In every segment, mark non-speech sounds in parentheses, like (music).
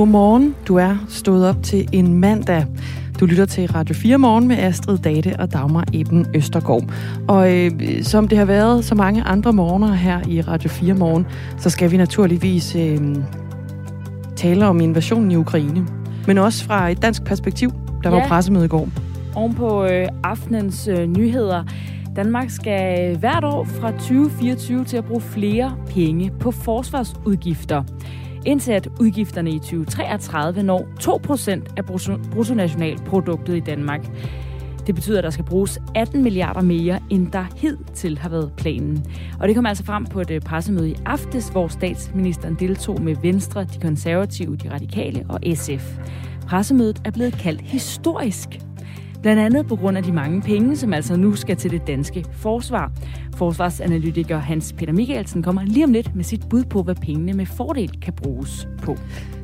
Godmorgen. Du er stået op til en mandag. Du lytter til Radio 4 Morgen med Astrid Date og Dagmar Eben Østergaard. Og øh, som det har været så mange andre morgener her i Radio 4 Morgen, så skal vi naturligvis øh, tale om invasionen i Ukraine. Men også fra et dansk perspektiv. Der var ja. pressemøde i går. Oven på øh, aftenens øh, nyheder. Danmark skal hvert år fra 2024 til at bruge flere penge på forsvarsudgifter indtil at udgifterne i 2033 når 2% af bruttonationalproduktet i Danmark. Det betyder, at der skal bruges 18 milliarder mere, end der hidtil har været planen. Og det kom altså frem på et øh, pressemøde i aftes, hvor statsministeren deltog med Venstre, de konservative, de radikale og SF. Pressemødet er blevet kaldt historisk. Blandt andet på grund af de mange penge, som altså nu skal til det danske forsvar. Forsvarsanalytiker Hans Peter Michaelsen kommer lige om lidt med sit bud på, hvad pengene med fordel kan bruges på.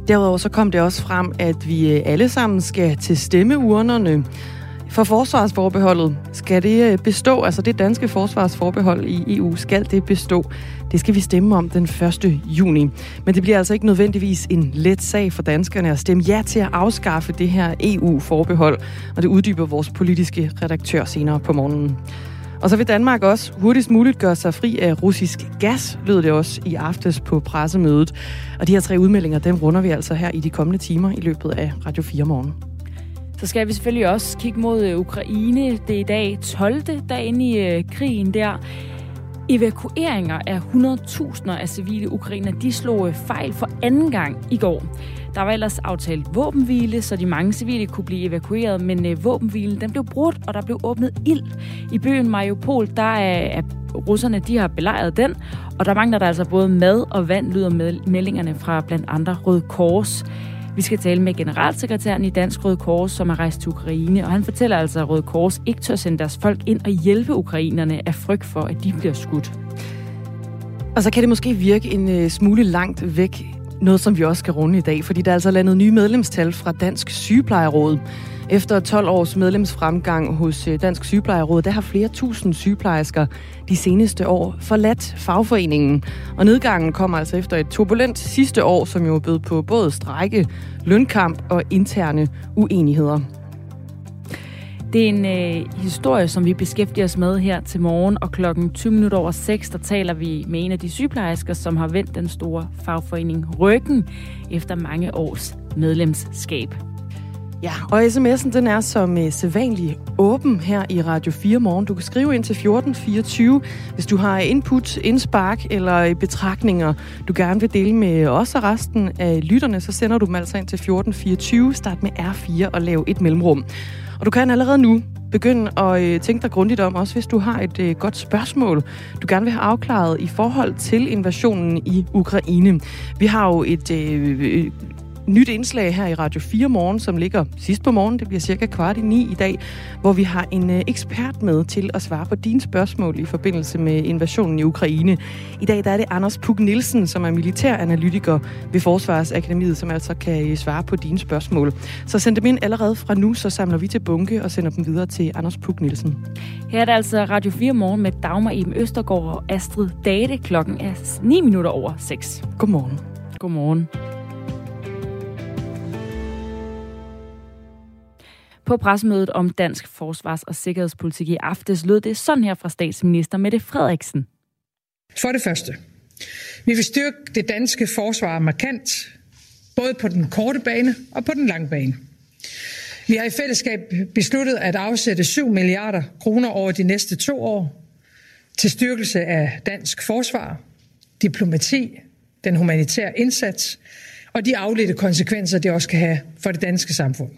Derudover så kom det også frem, at vi alle sammen skal til stemmeurnerne. For forsvarsforbeholdet skal det øh, bestå, altså det danske forsvarsforbehold i EU, skal det bestå. Det skal vi stemme om den 1. juni. Men det bliver altså ikke nødvendigvis en let sag for danskerne at stemme ja til at afskaffe det her EU-forbehold, og det uddyber vores politiske redaktør senere på morgenen. Og så vil Danmark også hurtigst muligt gøre sig fri af russisk gas, lød det også i aftes på pressemødet. Og de her tre udmeldinger, dem runder vi altså her i de kommende timer i løbet af Radio 4 morgen. Så skal vi selvfølgelig også kigge mod øh, Ukraine. Det er i dag 12. dagen i øh, krigen der. Evakueringer af 100.000 af civile ukrainer, de slog øh, fejl for anden gang i går. Der var ellers aftalt våbenhvile, så de mange civile kunne blive evakueret, men våbenhvilen den blev brudt, og der blev åbnet ild. I byen Mariupol, der er, er russerne, de har belejret den, og der mangler der altså både mad og vand, lyder meldingerne fra blandt andre Røde Kors. Vi skal tale med generalsekretæren i Dansk Røde Kors, som er rejst til Ukraine, og han fortæller altså, at Røde Kors ikke tør sende deres folk ind og hjælpe ukrainerne af frygt for, at de bliver skudt. Og så kan det måske virke en øh, smule langt væk, noget som vi også skal runde i dag, fordi der er altså landet nye medlemstal fra Dansk Sygeplejeråd. Efter 12 års medlemsfremgang hos øh, Dansk Sygeplejeråd, der har flere tusind sygeplejersker de seneste år forladt fagforeningen. Og nedgangen kommer altså efter et turbulent sidste år, som jo bød på både strække, lønkamp og interne uenigheder. Det er en øh, historie, som vi beskæftiger os med her til morgen, og klokken 20 minutter over 6, der taler vi med en af de sygeplejersker, som har vendt den store fagforening ryggen efter mange års medlemskab. Ja, og sms'en den er som øh, sædvanlig åben her i Radio 4 morgen. Du kan skrive ind til 1424, hvis du har input, indspark eller øh, betragtninger, du gerne vil dele med os og resten af lytterne, så sender du dem altså ind til 1424. Start med R4 og lav et mellemrum. Og du kan allerede nu begynde at øh, tænke dig grundigt om, også hvis du har et øh, godt spørgsmål, du gerne vil have afklaret i forhold til invasionen i Ukraine. Vi har jo et øh, øh nyt indslag her i Radio 4 morgen, som ligger sidst på morgen. Det bliver cirka kvart i ni i dag, hvor vi har en øh, ekspert med til at svare på dine spørgsmål i forbindelse med invasionen i Ukraine. I dag der er det Anders Puk Nielsen, som er militæranalytiker ved Forsvarsakademiet, som altså kan øh, svare på dine spørgsmål. Så send dem ind allerede fra nu, så samler vi til bunke og sender dem videre til Anders Puk Nielsen. Her er det altså Radio 4 morgen med Dagmar Iben Østergaard og Astrid Date. Klokken er 9 minutter over 6. Godmorgen. Godmorgen. På pressemødet om dansk forsvars- og sikkerhedspolitik i aftes lød det sådan her fra statsminister Mette Frederiksen. For det første. Vi vil styrke det danske forsvar markant, både på den korte bane og på den lange bane. Vi har i fællesskab besluttet at afsætte 7 milliarder kroner over de næste to år til styrkelse af dansk forsvar, diplomati, den humanitære indsats og de afledte konsekvenser, det også kan have for det danske samfund.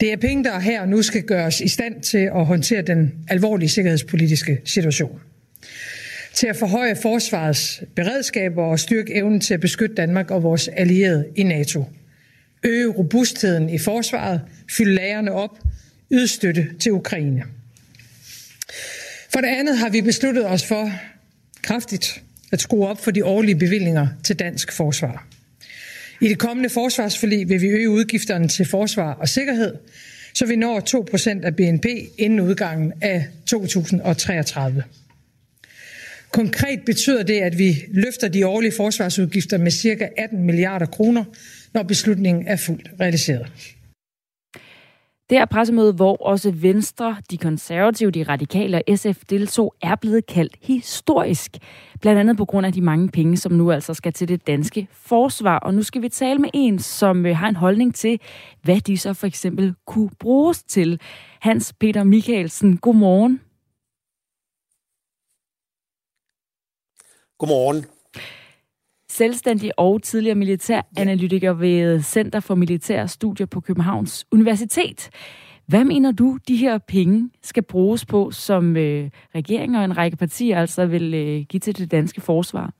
Det er penge, der her nu skal gøres i stand til at håndtere den alvorlige sikkerhedspolitiske situation. Til at forhøje forsvarets beredskaber og styrke evnen til at beskytte Danmark og vores allierede i NATO. Øge robustheden i forsvaret, fylde lagerne op, yde støtte til Ukraine. For det andet har vi besluttet os for kraftigt at skrue op for de årlige bevillinger til dansk forsvar. I det kommende forsvarsforlig vil vi øge udgifterne til forsvar og sikkerhed, så vi når 2% af BNP inden udgangen af 2033. Konkret betyder det, at vi løfter de årlige forsvarsudgifter med ca. 18 milliarder kroner når beslutningen er fuldt realiseret. Det her pressemøde, hvor også Venstre, de konservative, de radikale og SF deltog, er blevet kaldt historisk. Blandt andet på grund af de mange penge, som nu altså skal til det danske forsvar. Og nu skal vi tale med en, som øh, har en holdning til, hvad de så for eksempel kunne bruges til. Hans Peter Michaelsen, godmorgen. Godmorgen selvstændig og tidligere militæranalytiker ved Center for Militære Studier på Københavns Universitet. Hvad mener du, de her penge skal bruges på, som øh, regeringen og en række partier altså vil øh, give til det danske forsvar?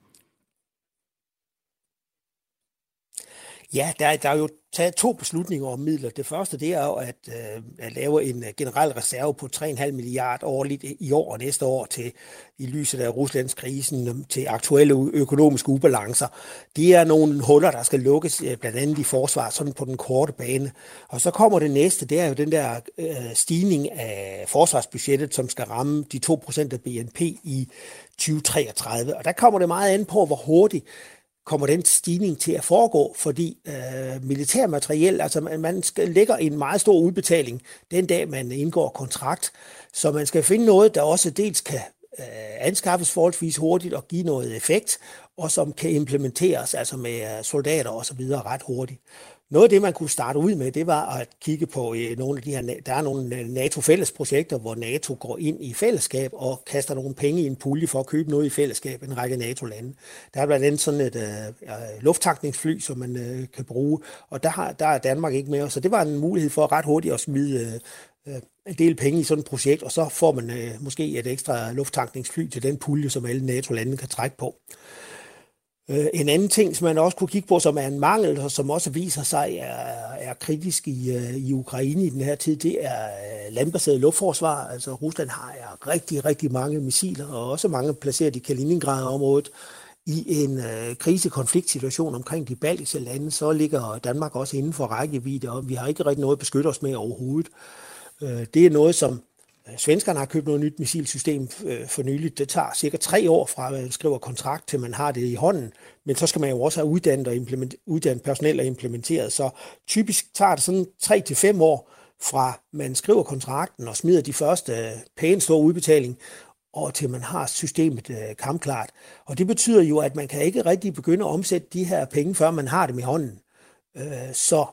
Ja, der, der er jo taget to beslutninger om midler. Det første det er jo at, øh, at lave en øh, generel reserve på 3,5 milliard årligt i år og næste år til i lyset af Ruslands krisen øhm, til aktuelle økonomiske ubalancer. Det er nogle huller, der skal lukkes øh, blandt andet i forsvar, sådan på den korte bane. Og så kommer det næste, det er jo den der øh, stigning af forsvarsbudgettet, som skal ramme de 2% af BNP i 2033. Og der kommer det meget an på, hvor hurtigt kommer den stigning til at foregå, fordi øh, militærmateriel, altså man, man skal, lægger en meget stor udbetaling den dag, man indgår kontrakt, så man skal finde noget, der også dels kan øh, anskaffes forholdsvis hurtigt og give noget effekt, og som kan implementeres altså med øh, soldater og så videre ret hurtigt. Noget af det, man kunne starte ud med, det var at kigge på øh, nogle af de her, der er nogle øh, NATO-fællesprojekter, hvor NATO går ind i fællesskab og kaster nogle penge i en pulje for at købe noget i fællesskab, en række NATO-lande. Der er blandt andet sådan et uh, lufttankningsfly, som man uh, kan bruge, og der, har, der er Danmark ikke med, så det var en mulighed for ret hurtigt at smide uh, en del penge i sådan et projekt, og så får man uh, måske et ekstra lufttankningsfly til den pulje, som alle NATO-lande kan trække på. Øh, Øh, en anden ting, som man også kunne kigge på, som er en mangel, og som også viser sig er, er kritisk i, øh, i Ukraine i den her tid, det er øh, landbaseret luftforsvar. Altså Rusland har ja, rigtig, rigtig mange missiler, og også mange placeret i Kaliningrad-området. I en øh, krisekonfliktsituation omkring de baltiske lande, så ligger Danmark også inden for rækkevidde, og vi har ikke rigtig noget at beskytte os med overhovedet. Øh, det er noget, som svenskerne har købt noget nyt missilsystem øh, for nyligt. Det tager cirka tre år fra, at man skriver kontrakt, til man har det i hånden. Men så skal man jo også have uddannet, og uddannet personel og implementeret. Så typisk tager det sådan tre til fem år fra man skriver kontrakten og smider de første øh, pæne store udbetaling, og til man har systemet øh, kampklart. Og det betyder jo, at man kan ikke rigtig begynde at omsætte de her penge, før man har dem i hånden. Så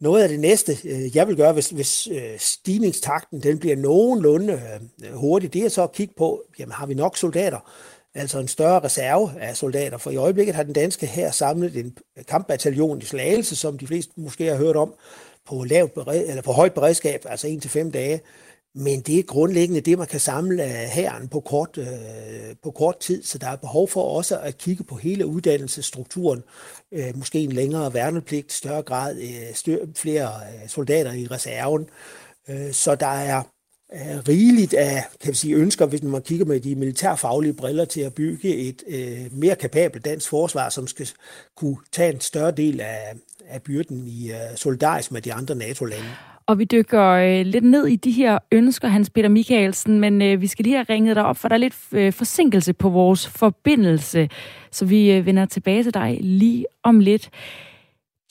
noget af det næste, øh, jeg vil gøre, hvis, hvis øh, stigningstakten den bliver nogenlunde øh, hurtig, det er så at kigge på, jamen har vi nok soldater? Altså en større reserve af soldater. For i øjeblikket har den danske her samlet en kampbataljon i Slagelse, som de fleste måske har hørt om, på, lavt eller på højt beredskab, altså 1-5 dage. Men det er grundlæggende det, man kan samle herren på kort, øh, på kort tid, så der er behov for også at kigge på hele uddannelsesstrukturen. Øh, måske en længere værnepligt, større grad, øh, større, flere øh, soldater i reserven. Øh, så der er øh, rigeligt af kan vi sige, ønsker, hvis man kigger med de militærfaglige briller til at bygge et øh, mere kapabelt dansk forsvar, som skal kunne tage en større del af, af byrden i øh, solidarisk med de andre NATO-lande. Og vi dykker øh, lidt ned i de her ønsker, Hans Peter Michaelsen, men øh, vi skal lige have ringet dig op, for der er lidt øh, forsinkelse på vores forbindelse, så vi øh, vender tilbage til dig lige om lidt.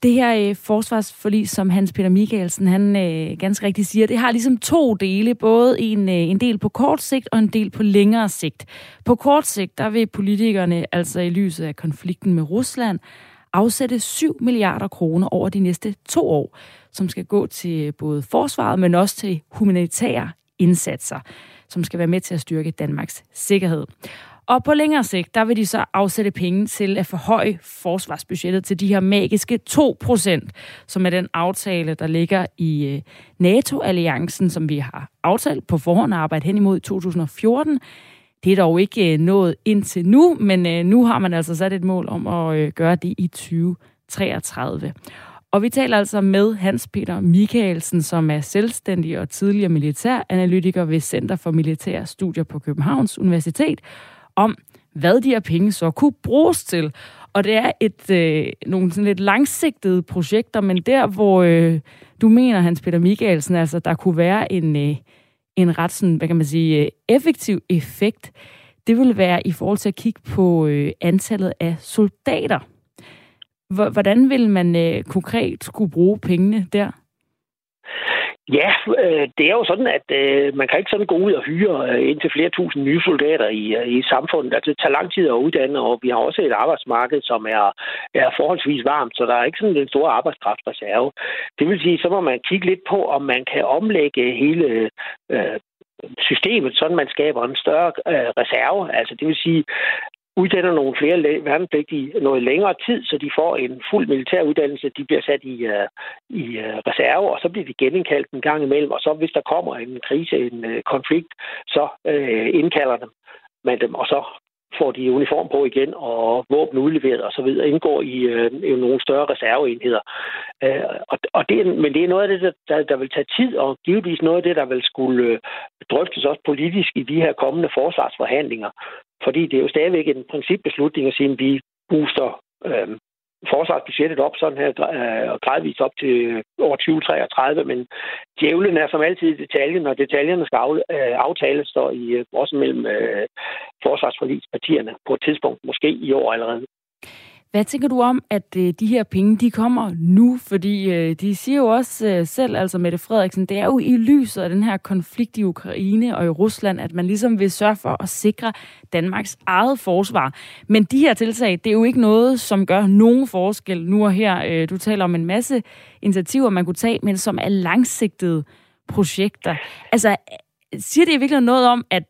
Det her øh, forsvarsforlig, som Hans Peter Michaelsen han øh, ganske rigtigt siger, det har ligesom to dele, både en, øh, en del på kort sigt og en del på længere sigt. På kort sigt, der vil politikerne altså i lyset af konflikten med Rusland afsætte 7 milliarder kroner over de næste to år, som skal gå til både forsvaret, men også til humanitære indsatser, som skal være med til at styrke Danmarks sikkerhed. Og på længere sigt, der vil de så afsætte penge til at forhøje forsvarsbudgettet til de her magiske 2%, som er den aftale, der ligger i øh, NATO-alliancen, som vi har aftalt på forhånd at arbejde hen imod i 2014. Det er dog ikke øh, nået indtil nu, men øh, nu har man altså sat et mål om at øh, gøre det i 2033. Og vi taler altså med Hans Peter Michaelsen, som er selvstændig og tidligere militæranalytiker ved Center for Militære Studier på Københavns Universitet, om hvad de her penge så kunne bruges til. Og det er et øh, nogle sådan lidt langsigtede projekter, men der, hvor øh, du mener, Hans Peter Michaelsen, altså der kunne være en, øh, en ret sådan, hvad kan man sige, øh, effektiv effekt, det vil være i forhold til at kigge på øh, antallet af soldater Hvordan vil man øh, konkret skulle bruge pengene der? Ja, øh, det er jo sådan, at øh, man kan ikke sådan gå ud og hyre øh, indtil flere tusind nye soldater i, øh, i samfundet. Altså, det tager lang tid at uddanne, og vi har også et arbejdsmarked, som er, er forholdsvis varmt, så der er ikke sådan en stor arbejdskraftreserve. Det vil sige, så må man kigge lidt på, om man kan omlægge hele øh, systemet, sådan man skaber en større øh, reserve. Altså det vil sige, uddanner nogle flere værnepligtige noget længere tid, så de får en fuld militær uddannelse. De bliver sat i, uh, i uh, reserve, og så bliver de genindkaldt en gang imellem. Og så hvis der kommer en krise, en uh, konflikt, så uh, indkalder dem man dem, og så får de uniform på igen og våben udleveret og så videre, indgår i, øh, i nogle større reserveenheder. Øh, og, og det, men det er noget af det, der, der vil tage tid, og givetvis noget af det, der vil skulle øh, drøftes også politisk i de her kommende forsvarsforhandlinger. Fordi det er jo stadigvæk en principbeslutning at sige, at vi booster øh, forsvarsbudgettet op sådan her øh, og gradvist op til øh, år 2033, men djævlen er som altid i detaljen, og detaljerne skal øh, aftales står i, øh, også mellem øh, forsvarsforligspartierne på et tidspunkt, måske i år allerede. Hvad tænker du om, at øh, de her penge, de kommer nu? Fordi øh, de siger jo også øh, selv, altså Mette Frederiksen, det er jo i lyset af den her konflikt i Ukraine og i Rusland, at man ligesom vil sørge for at sikre Danmarks eget forsvar. Men de her tiltag, det er jo ikke noget, som gør nogen forskel nu og her. Øh, du taler om en masse initiativer, man kunne tage, men som er langsigtede projekter. Altså, siger det i virkeligheden noget om, at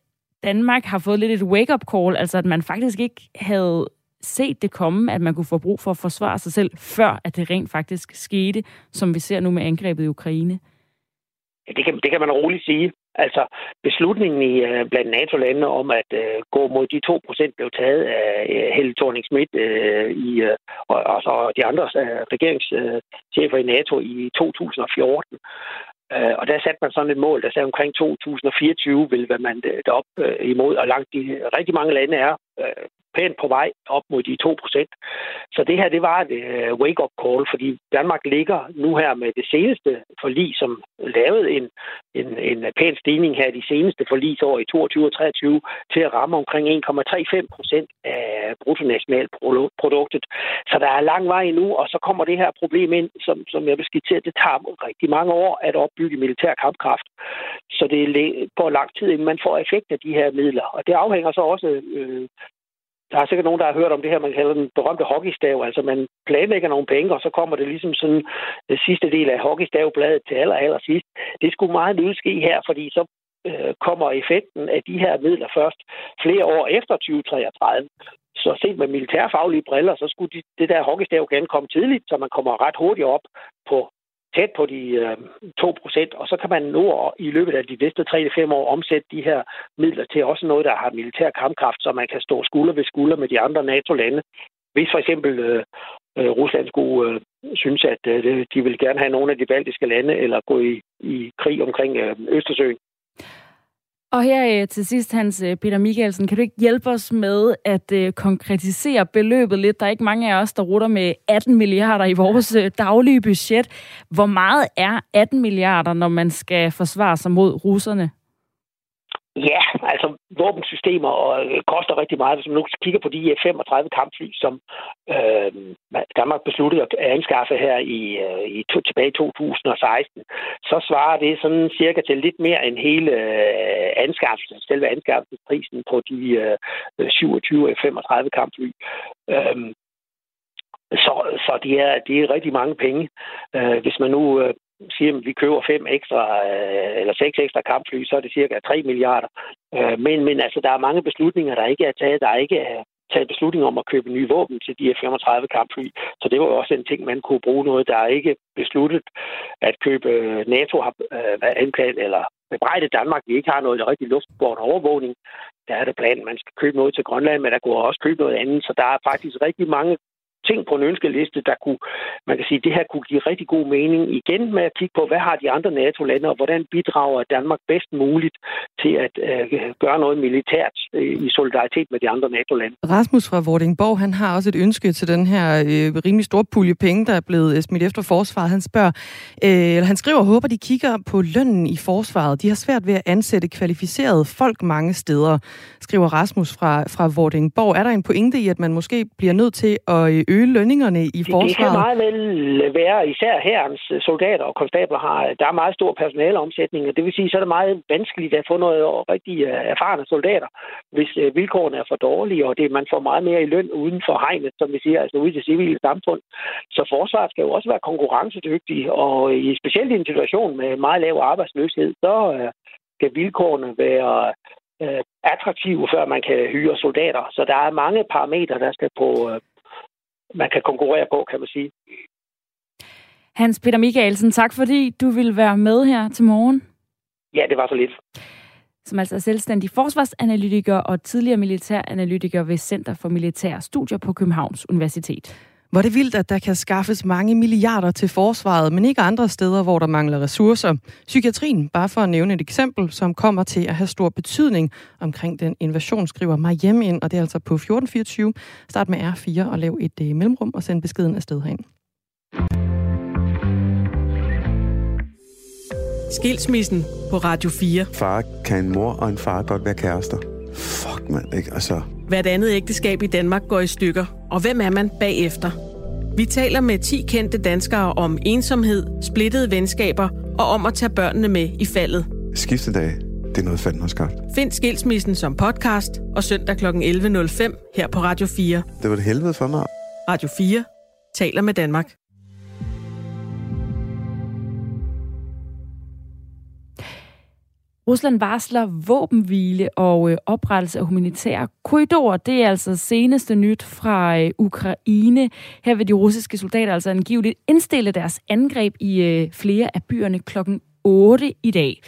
Danmark har fået lidt et wake-up call, altså at man faktisk ikke havde set det komme, at man kunne få brug for at forsvare sig selv, før at det rent faktisk skete, som vi ser nu med angrebet i Ukraine? Ja, det kan, det kan man roligt sige. Altså, beslutningen i øh, blandt NATO-landene om at øh, gå mod de 2% blev taget af øh, Helle thorning schmidt øh, i, øh, og, og, så de andre øh, regeringschefer i NATO i 2014. Øh, og der satte man sådan et mål, der sagde omkring 2024 vil være man øh, op øh, imod, og langt de, rigtig mange lande er øh, pænt på vej op mod de 2 procent. Så det her, det var et øh, wake-up call, fordi Danmark ligger nu her med det seneste forlig, som lavede en, en, en pæn stigning her de seneste forlisår i 22 og 23 til at ramme omkring 1,35 procent af bruttonationalproduktet. Så der er lang vej endnu, og så kommer det her problem ind, som, som jeg vil skitsere, det tager rigtig mange år at opbygge militær kampkraft. Så det går lang tid, inden man får effekt af de her midler. Og det afhænger så også øh, der er sikkert nogen, der har hørt om det her, man kalder den berømte hockeystav. Altså man planlægger nogle penge, og så kommer det ligesom sådan den sidste del af hockeystavbladet til aller, aller sidst. Det skulle meget nødt ske her, fordi så øh, kommer effekten af de her midler først flere år efter 2033. Så set med militærfaglige briller, så skulle de, det der hockeystav gerne komme tidligt, så man kommer ret hurtigt op på tæt på de øh, 2 procent, og så kan man nu i løbet af de næste 3-5 år omsætte de her midler til også noget, der har militær kampkraft, så man kan stå skulder ved skulder med de andre NATO-lande. Hvis for eksempel øh, øh, Rusland skulle øh, synes, at øh, de vil gerne have nogle af de baltiske lande, eller gå i, i krig omkring øh, Østersøen, og her øh, til sidst, Hans øh, Peter Michaelsen, kan du ikke hjælpe os med at øh, konkretisere beløbet lidt? Der er ikke mange af os, der rutter med 18 milliarder i vores daglige budget. Hvor meget er 18 milliarder, når man skal forsvare sig mod russerne? Ja, altså våbensystemer og, øh, koster rigtig meget. Hvis man nu kigger på de øh, 35 kampfly, som øh, Danmark besluttede at anskaffe her i, øh, i to, tilbage i 2016, så svarer det sådan cirka til lidt mere end hele øh, anskaffelsen, selve anskaffelsesprisen på de øh, 27-35 øh, kampfly. Øh, så, så det, er, det er rigtig mange penge. Øh, hvis man nu øh, siger, at vi køber fem ekstra øh, eller seks ekstra kampfly, så er det cirka 3 milliarder. Øh, men, men altså, der er mange beslutninger, der ikke er taget. Der er ikke er taget beslutning om at købe nye våben til de F-35 kampfly. Så det var også en ting, man kunne bruge noget. Der er ikke besluttet at købe NATO har anklaget eller bebrejdet Danmark, vi ikke har noget rigtig luftbåren overvågning. Der er det planen, man skal købe noget til Grønland, men der kunne også købe noget andet. Så der er faktisk rigtig mange ting på en ønskeliste, der kunne, man kan sige, det her kunne give rigtig god mening igen med at kigge på, hvad har de andre NATO-lande, og hvordan bidrager Danmark bedst muligt til at øh, gøre noget militært øh, i solidaritet med de andre NATO-lande. Rasmus fra Vordingborg, han har også et ønske til den her øh, rimelig store pulje penge, der er blevet øh, smidt efter forsvaret. Han spørger, øh, eller han skriver, håber, de kigger på lønnen i forsvaret. De har svært ved at ansætte kvalificerede folk mange steder, skriver Rasmus fra, fra Vordingborg. Er der en pointe i, at man måske bliver nødt til at øh, øge øge lønningerne i forsvaret? Det kan meget vel være, især herrens soldater og konstabler har, der er meget stor personaleomsætning, og det vil sige, så er det meget vanskeligt at få noget rigtig øh, erfarne soldater, hvis øh, vilkårene er for dårlige, og det, man får meget mere i løn uden for hegnet, som vi siger, altså ude i det civile samfund. Så forsvaret skal jo også være konkurrencedygtig, og i, specielt i en situation med meget lav arbejdsløshed, så skal vilkårene være øh, attraktive, før man kan hyre soldater. Så der er mange parametre, der skal på, øh, man kan konkurrere på, kan man sige. Hans Peter Michaelsen, tak fordi du vil være med her til morgen. Ja, det var så lidt. Som altså er selvstændig forsvarsanalytiker og tidligere militæranalytiker ved Center for Militære Studier på Københavns Universitet. Hvor det vildt, at der kan skaffes mange milliarder til forsvaret, men ikke andre steder, hvor der mangler ressourcer. Psykiatrien, bare for at nævne et eksempel, som kommer til at have stor betydning omkring den invasion, skriver mig hjem ind, og det er altså på 1424. Start med R4 og lav et uh, mellemrum og send beskeden afsted herind. Skilsmissen på Radio 4. Far kan en mor og en far godt være kærester. Fuck, mand, ikke? Altså, Hvert andet ægteskab i Danmark går i stykker, og hvem er man bagefter? Vi taler med 10 kendte danskere om ensomhed, splittede venskaber og om at tage børnene med i faldet. Skiftedag, det er noget fanden har skabt. Find Skilsmissen som podcast og søndag kl. 11.05 her på Radio 4. Det var det helvede for mig. Radio 4 taler med Danmark. Rusland varsler våbenhvile og øh, oprettelse af humanitære korridorer. Det er altså seneste nyt fra øh, Ukraine. Her vil de russiske soldater altså angiveligt indstille deres angreb i øh, flere af byerne klokken 8 i dag.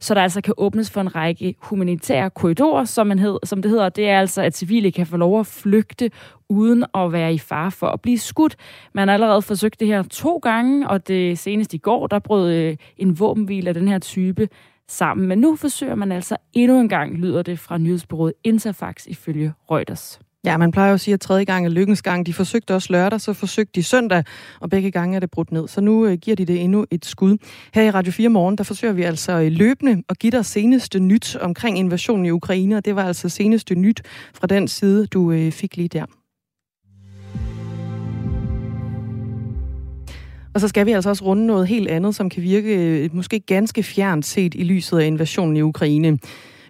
Så der altså kan åbnes for en række humanitære korridorer, som, man hed, som det hedder. Det er altså, at civile kan få lov at flygte uden at være i fare for at blive skudt. Man har allerede forsøgt det her to gange, og det seneste i går, der brød øh, en våbenhvile af den her type sammen. Men nu forsøger man altså endnu en gang, lyder det fra nyhedsbyrået Interfax ifølge Reuters. Ja, man plejer jo at sige, at tredje gang er lykkens gang. De forsøgte også lørdag, så forsøgte de søndag, og begge gange er det brudt ned. Så nu øh, giver de det endnu et skud. Her i Radio 4 Morgen, der forsøger vi altså øh, løbende at give dig seneste nyt omkring invasionen i Ukraine, og det var altså seneste nyt fra den side, du øh, fik lige der. Og så skal vi altså også runde noget helt andet, som kan virke øh, måske ganske fjernt set i lyset af invasionen i Ukraine.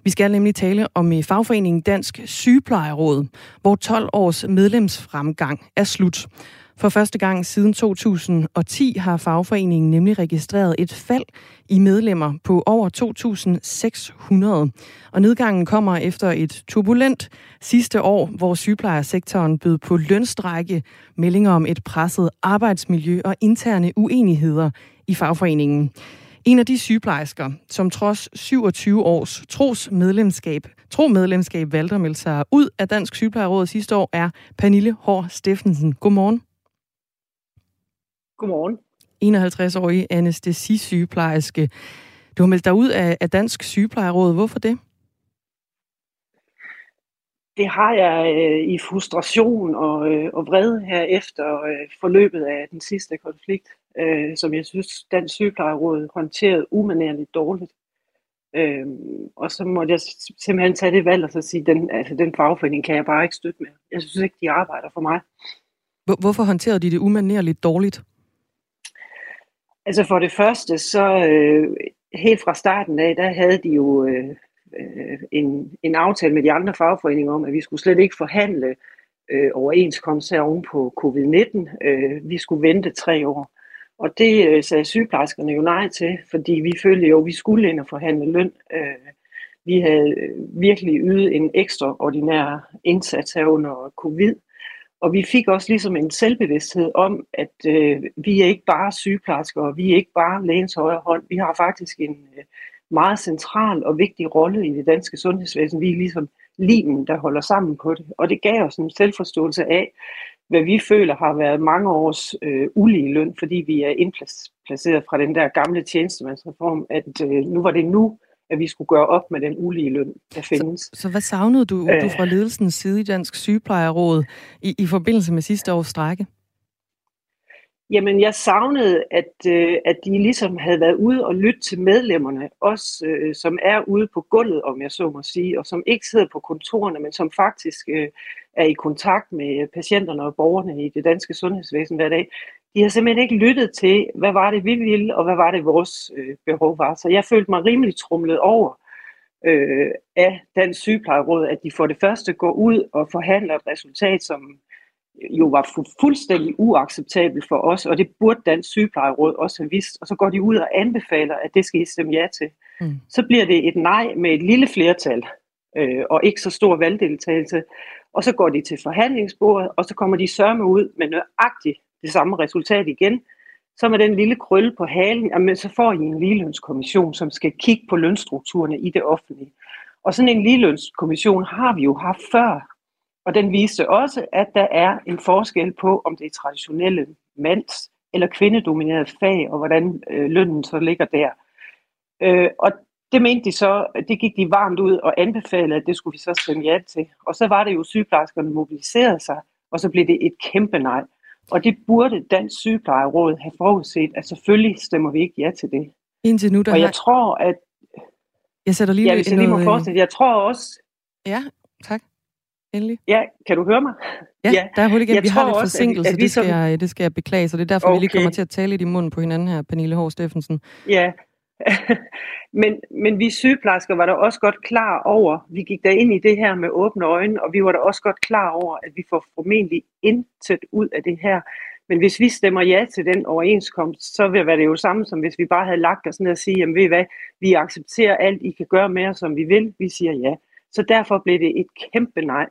Vi skal nemlig tale om øh, fagforeningen Dansk Sygeplejeråd, hvor 12 års medlemsfremgang er slut. For første gang siden 2010 har fagforeningen nemlig registreret et fald i medlemmer på over 2.600. Og nedgangen kommer efter et turbulent sidste år, hvor sygeplejersektoren bød på lønstrække, meldinger om et presset arbejdsmiljø og interne uenigheder i fagforeningen. En af de sygeplejersker, som trods 27 års tros medlemskab, tro medlemskab valgte at melde sig ud af Dansk Sygeplejeråd sidste år, er Pernille Hård Steffensen. Godmorgen. Godmorgen. 51-årig anestesisygeplejerske. Du har meldt dig ud af, af Dansk Sygeplejeråd. Hvorfor det? Det har jeg øh, i frustration og, øh, og vrede her efter øh, forløbet af den sidste konflikt, øh, som jeg synes, Dansk Sygeplejeråd håndterede umanerligt dårligt. Øh, og så måtte jeg simpelthen tage det valg og så sige, den, altså, den fagforening kan jeg bare ikke støtte med. Jeg synes ikke, de arbejder for mig. Hvorfor håndterede de det umanerligt dårligt? Altså for det første, så øh, helt fra starten af, der havde de jo øh, øh, en, en aftale med de andre fagforeninger om, at vi skulle slet ikke forhandle øh, overenskomst her oven på covid-19. Øh, vi skulle vente tre år. Og det øh, sagde sygeplejerskerne jo nej til, fordi vi følte jo, at vi skulle ind og forhandle løn. Øh, vi havde øh, virkelig ydet en ekstraordinær indsats her under covid. Og vi fik også ligesom en selvbevidsthed om, at øh, vi er ikke bare sygeplejersker, og vi er ikke bare lægens højre hånd. Vi har faktisk en øh, meget central og vigtig rolle i det danske sundhedsvæsen. Vi er ligesom limen, der holder sammen på det. Og det gav os en selvforståelse af, hvad vi føler har været mange års øh, ulige løn, fordi vi er indplaceret fra den der gamle tjenestemandsreform, at øh, nu var det nu, at vi skulle gøre op med den ulige løn, der findes. Så, så hvad savnede du, øh, du fra ledelsens side i Dansk Sygeplejeråd i, i forbindelse med sidste års strække? Jamen, jeg savnede, at, øh, at de ligesom havde været ude og lytte til medlemmerne, også øh, som er ude på gulvet, om jeg så må sige, og som ikke sidder på kontorerne, men som faktisk øh, er i kontakt med patienterne og borgerne i det danske sundhedsvæsen hver dag, de har simpelthen ikke lyttet til, hvad var det, vi ville, og hvad var det, vores øh, behov var. Så jeg følte mig rimelig trumlet over øh, af Dansk Sygeplejeråd, at de for det første går ud og forhandler et resultat, som jo var fu- fuldstændig uacceptabelt for os, og det burde Dansk Sygeplejeråd også have vidst, og så går de ud og anbefaler, at det skal I stemme ja til. Mm. Så bliver det et nej med et lille flertal, øh, og ikke så stor valgdeltagelse, og så går de til forhandlingsbordet, og så kommer de sørme ud med nøjagtigt det samme resultat igen, så med den lille krølle på halen, jamen, så får I en ligelønskommission, som skal kigge på lønstrukturerne i det offentlige. Og sådan en ligelønskommission har vi jo haft før, og den viste også, at der er en forskel på, om det er traditionelle mands- eller kvindedominerede fag, og hvordan øh, lønnen så ligger der. Øh, og det mente de så, det gik de varmt ud og anbefalede, at det skulle vi så stemme ja til. Og så var det jo, at sygeplejerskerne mobiliserede sig, og så blev det et kæmpe nej. Og det burde Dansk Sygeplejeråd have forudset, at selvfølgelig stemmer vi ikke ja til det. Indtil nu, der og jeg har... tror, at... Jeg sætter lige ja, hvis jeg lige må fortsætte. Jeg tror også... Ja, tak. Endelig. Ja, kan du høre mig? Ja, ja. der er hul igen. Jeg Vi har lidt forsinkelse, at- at vi det, skal som- jeg, det skal jeg beklage, så det er derfor, okay. vi lige kommer til at tale lidt i munden på hinanden her, Pernille Hård Steffensen. Ja, (laughs) men, men vi sygeplejersker var da også godt klar over, vi gik der ind i det her med åbne øjne, og vi var da også godt klar over, at vi får formentlig intet ud af det her. Men hvis vi stemmer ja til den overenskomst, så vil det være det samme, som hvis vi bare havde lagt os ned og sige, jamen ved I hvad, vi accepterer alt, I kan gøre med os, som vi vil. Vi siger ja. Så derfor blev det et kæmpe nej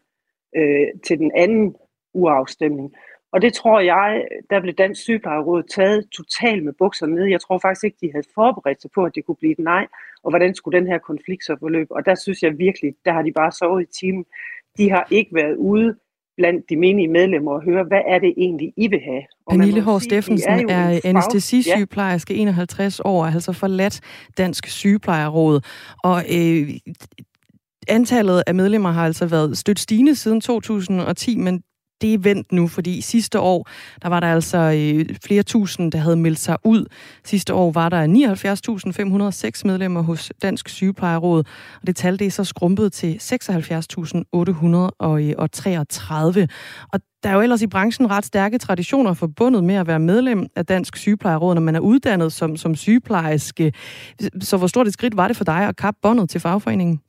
øh, til den anden uafstemning. Og det tror jeg, der blev Dansk Sygeplejeråd taget totalt med bukserne nede. Jeg tror faktisk ikke, de havde forberedt sig på, at det kunne blive et nej, og hvordan skulle den her konflikt så forløbe. Og der synes jeg virkelig, der har de bare sovet i timen. De har ikke været ude blandt de menige medlemmer og høre, hvad er det egentlig, I vil have? Og Pernille Hård Steffensen er fag- anestesisygeplejerske, 51 år, altså forladt Dansk Sygeplejeråd. Og øh, antallet af medlemmer har altså været stødt stigende siden 2010, men det er vendt nu, fordi sidste år, der var der altså øh, flere tusind, der havde meldt sig ud. Sidste år var der 79.506 medlemmer hos Dansk Sygeplejeråd, og det tal det er så skrumpet til 76.833. Øh, og der er jo ellers i branchen ret stærke traditioner forbundet med at være medlem af Dansk Sygeplejeråd, når man er uddannet som, som sygeplejerske. Så hvor stort et skridt var det for dig at kappe båndet til fagforeningen?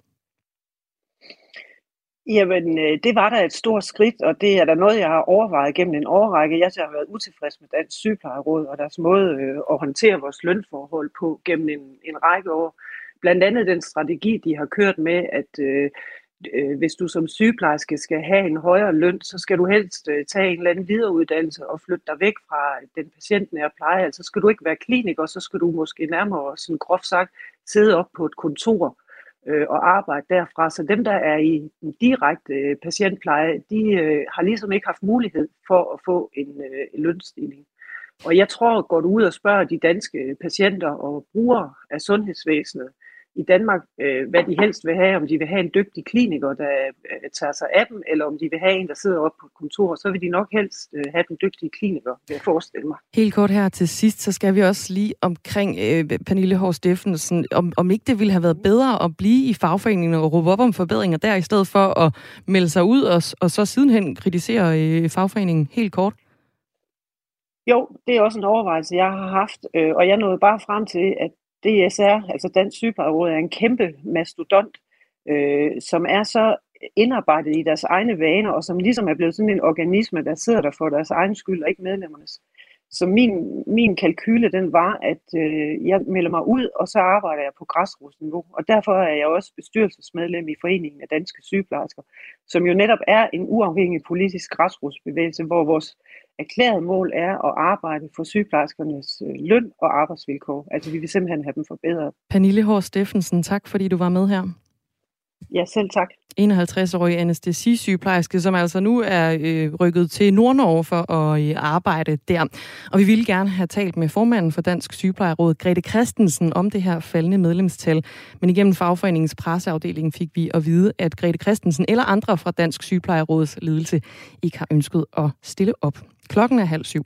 Jamen, øh, det var da et stort skridt, og det er da noget, jeg har overvejet gennem en årrække. Jeg har været utilfreds med Dansk Sygeplejeråd og deres måde øh, at håndtere vores lønforhold på gennem en, en række år. Blandt andet den strategi, de har kørt med, at øh, øh, hvis du som sygeplejerske skal have en højere løn, så skal du helst øh, tage en eller anden videreuddannelse og flytte dig væk fra den patientnære pleje. Altså skal du ikke være kliniker, så skal du måske nærmere, sådan groft sagt, sidde op på et kontor øh, og arbejde derfra. Så dem, der er i en direkte øh, patientpleje, de øh, har ligesom ikke haft mulighed for at få en, øh, en lønstigning. Og jeg tror, går du ud og spørger de danske patienter og brugere af sundhedsvæsenet i Danmark, øh, hvad de helst vil have, om de vil have en dygtig kliniker, der øh, tager sig af dem, eller om de vil have en, der sidder oppe på kontor, så vil de nok helst øh, have den dygtige kliniker, vil jeg forestille mig. Helt kort her til sidst, så skal vi også lige omkring øh, Pernille Hård Steffensen, om, om ikke det ville have været bedre at blive i fagforeningen og råbe op om forbedringer der, i stedet for at melde sig ud og, og så sidenhen kritisere øh, fagforeningen helt kort. Jo, det er også en overvejelse, jeg har haft, øh, og jeg nåede bare frem til, at DSR, altså Dansk Sygeplejeråd, er en kæmpe mastodont, øh, som er så indarbejdet i deres egne vaner, og som ligesom er blevet sådan en organisme, der sidder der for deres egen skyld, og ikke medlemmernes. Så min, min kalkyle, den var, at øh, jeg melder mig ud, og så arbejder jeg på græsrodsniveau. Og derfor er jeg også bestyrelsesmedlem i Foreningen af Danske Sygeplejersker, som jo netop er en uafhængig politisk græsrodsbevægelse, hvor vores erklærede mål er at arbejde for sygeplejerskernes øh, løn og arbejdsvilkår. Altså vi vil simpelthen have dem forbedret. Pernille Hård Steffensen, tak fordi du var med her. Ja, selv tak. 51-årig anestesisygeplejerske, som altså nu er øh, rykket til Nordnorge for at øh, arbejde der. Og vi ville gerne have talt med formanden for Dansk Sygeplejeråd, Grete Christensen, om det her faldende medlemstal. Men igennem fagforeningens presseafdeling fik vi at vide, at Grete Christensen eller andre fra Dansk Sygeplejeråds ledelse ikke har ønsket at stille op. Klokken er halv syv.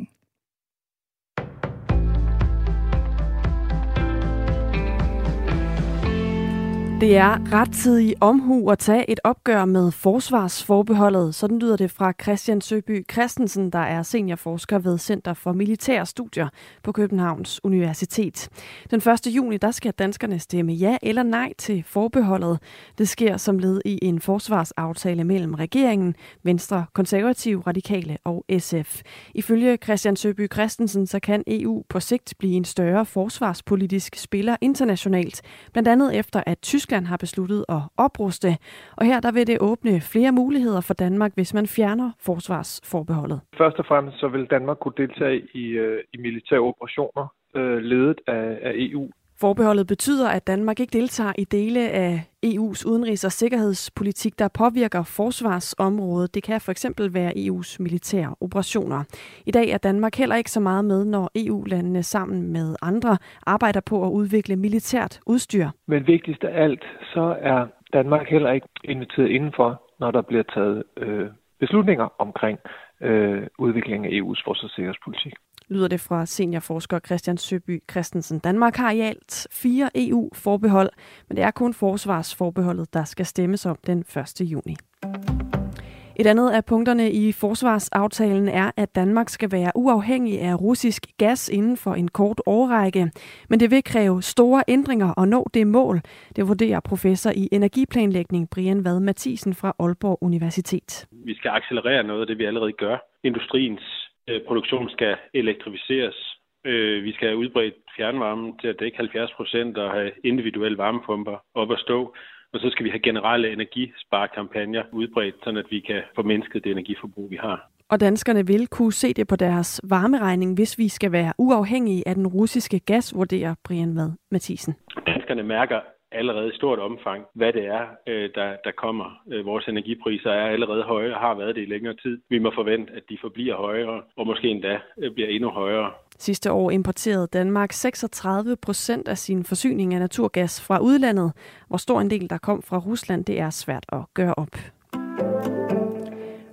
Det er rettidig omhu at tage et opgør med forsvarsforbeholdet. Sådan lyder det fra Christian Søby Christensen, der er seniorforsker ved Center for Militære Studier på Københavns Universitet. Den 1. juni der skal danskerne stemme ja eller nej til forbeholdet. Det sker som led i en forsvarsaftale mellem regeringen, Venstre, Konservative, Radikale og SF. Ifølge Christian Søby Christensen så kan EU på sigt blive en større forsvarspolitisk spiller internationalt, blandt andet efter at Tyskland Tyskland har besluttet at opruste. Og her der vil det åbne flere muligheder for Danmark, hvis man fjerner forsvarsforbeholdet. Først og fremmest så vil Danmark kunne deltage i, øh, i militære operationer øh, ledet af, af EU. Forbeholdet betyder, at Danmark ikke deltager i dele af EU's udenrigs- og sikkerhedspolitik, der påvirker forsvarsområdet. Det kan for eksempel være EU's militære operationer. I dag er Danmark heller ikke så meget med, når EU-landene sammen med andre arbejder på at udvikle militært udstyr. Men vigtigst af alt, så er Danmark heller ikke inviteret indenfor, når der bliver taget øh, beslutninger omkring øh, udviklingen af EU's forsvars- og sikkerhedspolitik lyder det fra seniorforsker Christian Søby Christensen. Danmark har i alt fire EU-forbehold, men det er kun forsvarsforbeholdet, der skal stemmes om den 1. juni. Et andet af punkterne i forsvarsaftalen er, at Danmark skal være uafhængig af russisk gas inden for en kort årrække. Men det vil kræve store ændringer at nå det mål. Det vurderer professor i energiplanlægning Brian Vad Mathisen fra Aalborg Universitet. Vi skal accelerere noget af det, vi allerede gør. Industriens produktion skal elektrificeres. Øh, vi skal have udbredt fjernvarmen til at dække 70 procent og have individuelle varmepumper op at stå. Og så skal vi have generelle energisparekampagner udbredt, så vi kan få mindsket det energiforbrug, vi har. Og danskerne vil kunne se det på deres varmeregning, hvis vi skal være uafhængige af den russiske gas, vurderer Brian Vad Mathisen. Danskerne mærker allerede i stort omfang, hvad det er, øh, der, der kommer. Øh, vores energipriser er allerede høje og har været det i længere tid. Vi må forvente, at de forbliver højere, og måske endda øh, bliver endnu højere. Sidste år importerede Danmark 36 procent af sin forsyning af naturgas fra udlandet. Hvor stor en del, der kom fra Rusland, det er svært at gøre op.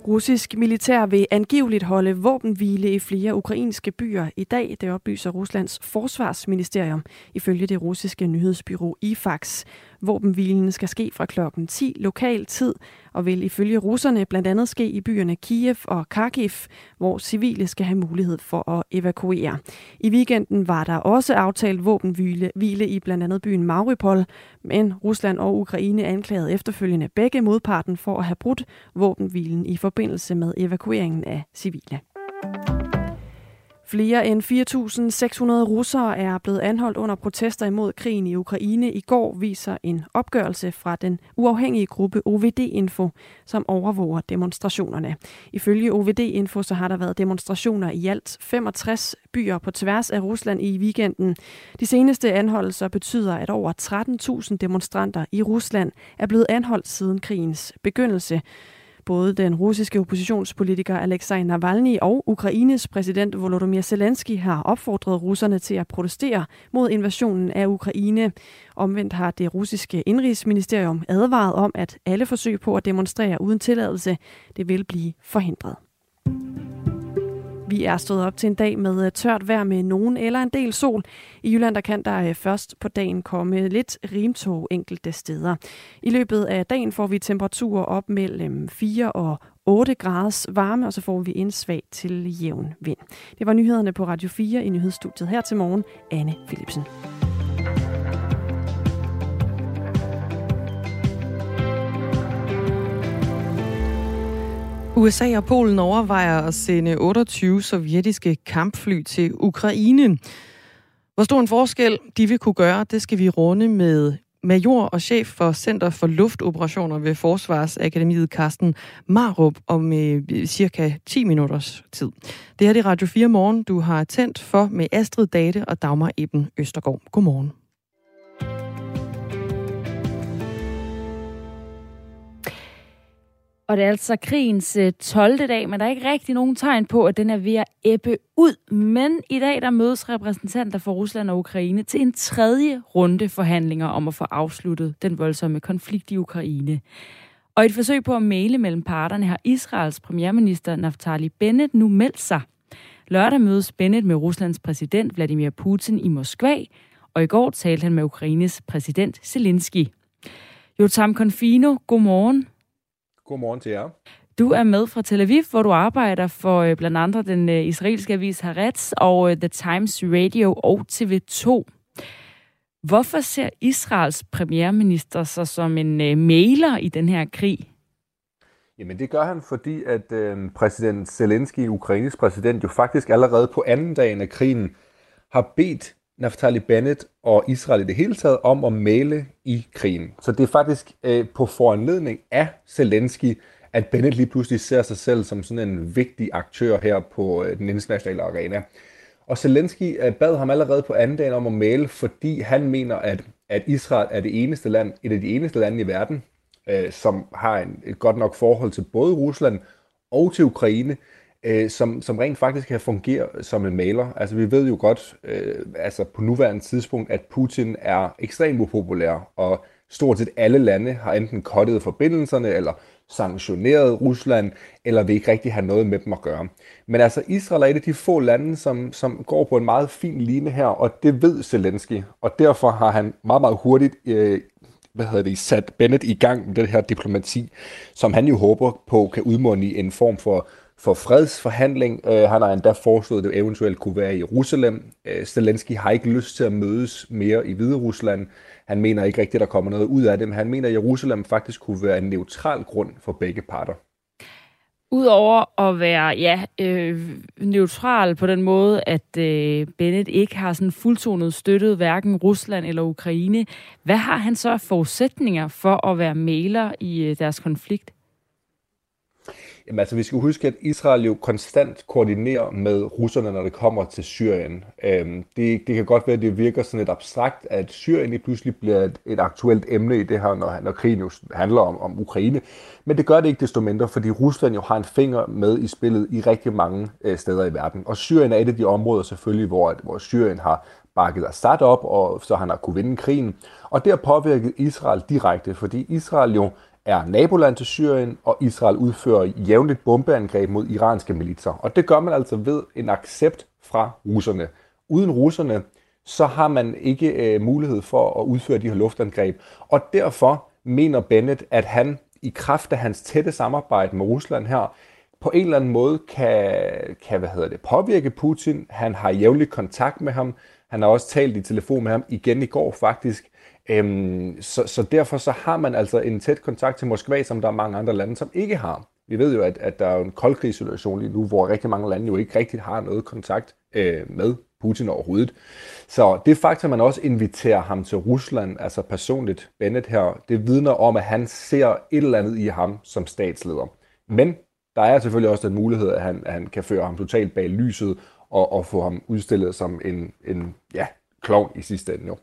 Russisk militær vil angiveligt holde våbenhvile i flere ukrainske byer i dag, det oplyser Ruslands forsvarsministerium, ifølge det russiske nyhedsbyrå IFAX. Våbenhvilen skal ske fra klokken 10 lokal tid og vil ifølge russerne blandt andet ske i byerne Kiev og Kharkiv, hvor civile skal have mulighed for at evakuere. I weekenden var der også aftalt våbenhvile hvile i blandt andet byen Mariupol, men Rusland og Ukraine anklagede efterfølgende begge modparten for at have brudt våbenhvilen i forbindelse med evakueringen af civile. Flere end 4.600 russere er blevet anholdt under protester imod krigen i Ukraine. I går viser en opgørelse fra den uafhængige gruppe OVD Info, som overvåger demonstrationerne. Ifølge OVD Info så har der været demonstrationer i alt 65 byer på tværs af Rusland i weekenden. De seneste anholdelser betyder, at over 13.000 demonstranter i Rusland er blevet anholdt siden krigens begyndelse. Både den russiske oppositionspolitiker Alexei Navalny og Ukraines præsident Volodymyr Zelensky har opfordret russerne til at protestere mod invasionen af Ukraine. Omvendt har det russiske indrigsministerium advaret om, at alle forsøg på at demonstrere uden tilladelse, det vil blive forhindret. Vi er stået op til en dag med øh, tørt vejr med nogen eller en del sol. I Jylland der kan der øh, først på dagen komme lidt rimtog enkelte steder. I løbet af dagen får vi temperaturer op mellem øhm, 4 og 8 graders varme, og så får vi en svag til jævn vind. Det var nyhederne på Radio 4 i nyhedsstudiet her til morgen. Anne Philipsen. USA og Polen overvejer at sende 28 sovjetiske kampfly til Ukraine. Hvor stor en forskel de vil kunne gøre, det skal vi runde med major og chef for Center for Luftoperationer ved Forsvarsakademiet, Carsten Marup, om øh, cirka 10 minutters tid. Det her er Radio 4 Morgen, du har tændt for med Astrid Date og Dagmar Eben Østergaard. Godmorgen. Og det er altså krigens øh, 12. Dag, men der er ikke rigtig nogen tegn på, at den er ved at æbbe ud. Men i dag der mødes repræsentanter for Rusland og Ukraine til en tredje runde forhandlinger om at få afsluttet den voldsomme konflikt i Ukraine. Og i et forsøg på at male mellem parterne har Israels premierminister Naftali Bennett nu meldt sig. Lørdag mødes Bennett med Ruslands præsident Vladimir Putin i Moskva, og i går talte han med Ukraines præsident Zelensky. Jotam Konfino, godmorgen. Godmorgen til jer. Du er med fra Tel Aviv, hvor du arbejder for øh, blandt andet den øh, israelske avis Haaretz og øh, The Times Radio og TV2. Hvorfor ser Israels premierminister sig som en mailer i den her krig? Jamen det gør han, fordi at øh, præsident Zelensky, Ukraines præsident, jo faktisk allerede på anden dagen af krigen har bedt Naftali Bennett og Israel i det hele taget om at male i krigen. Så det er faktisk øh, på foranledning af Zelensky, at Bennett lige pludselig ser sig selv som sådan en vigtig aktør her på øh, den internationale arena. Og Zelensky øh, bad ham allerede på anden dagen om at male, fordi han mener, at, at Israel er det eneste land, et af de eneste lande i verden, øh, som har en, et godt nok forhold til både Rusland og til Ukraine, øh, som, som rent faktisk kan fungere som en maler. Altså vi ved jo godt, øh, altså på nuværende tidspunkt, at Putin er ekstremt upopulær, og stort set alle lande har enten kottet forbindelserne, eller sanktioneret Rusland, eller vil ikke rigtig have noget med dem at gøre. Men altså, Israel er et af de få lande, som, som går på en meget fin linje her, og det ved Zelensky, og derfor har han meget, meget hurtigt øh, hvad hedder det, sat Bennett i gang med det her diplomati, som han jo håber på kan udmunde i en form for for fredsforhandling. Øh, han har endda foreslået, at det eventuelt kunne være i Jerusalem. Øh, Zelensky har ikke lyst til at mødes mere i Hvide Rusland. Han mener ikke rigtigt, at der kommer noget ud af det, men han mener, at Jerusalem faktisk kunne være en neutral grund for begge parter. Udover at være ja, øh, neutral på den måde, at øh, Bennett ikke har sådan fuldtonet støttet hverken Rusland eller Ukraine, hvad har han så af forudsætninger for at være maler i øh, deres konflikt? Jamen altså, vi skal huske, at Israel jo konstant koordinerer med russerne, når det kommer til Syrien. Øhm, det, det kan godt være, at det virker sådan lidt abstrakt, at Syrien lige pludselig bliver et, et aktuelt emne i det her, når, når krigen jo handler om, om Ukraine. Men det gør det ikke desto mindre, fordi Rusland jo har en finger med i spillet i rigtig mange øh, steder i verden. Og Syrien er et af de områder selvfølgelig, hvor, hvor Syrien har bakket Assad op, og så han har kunne vinde krigen. Og det har påvirket Israel direkte, fordi Israel jo er naboland til Syrien, og Israel udfører jævnligt bombeangreb mod iranske militser. Og det gør man altså ved en accept fra russerne. Uden russerne, så har man ikke øh, mulighed for at udføre de her luftangreb. Og derfor mener Bennett, at han i kraft af hans tætte samarbejde med Rusland her, på en eller anden måde kan, kan hvad hedder det, påvirke Putin. Han har jævnligt kontakt med ham. Han har også talt i telefon med ham igen i går faktisk. Øhm, så, så derfor så har man altså en tæt kontakt til Moskva, som der er mange andre lande, som ikke har. Vi ved jo, at, at der er en koldkrigssituation lige nu, hvor rigtig mange lande jo ikke rigtig har noget kontakt øh, med Putin overhovedet. Så det faktum, at man også inviterer ham til Rusland, altså personligt Bennett her, det vidner om, at han ser et eller andet i ham som statsleder. Men der er selvfølgelig også den mulighed, at han, at han kan føre ham totalt bag lyset og, og få ham udstillet som en, en ja, klovn i sidste ende jo.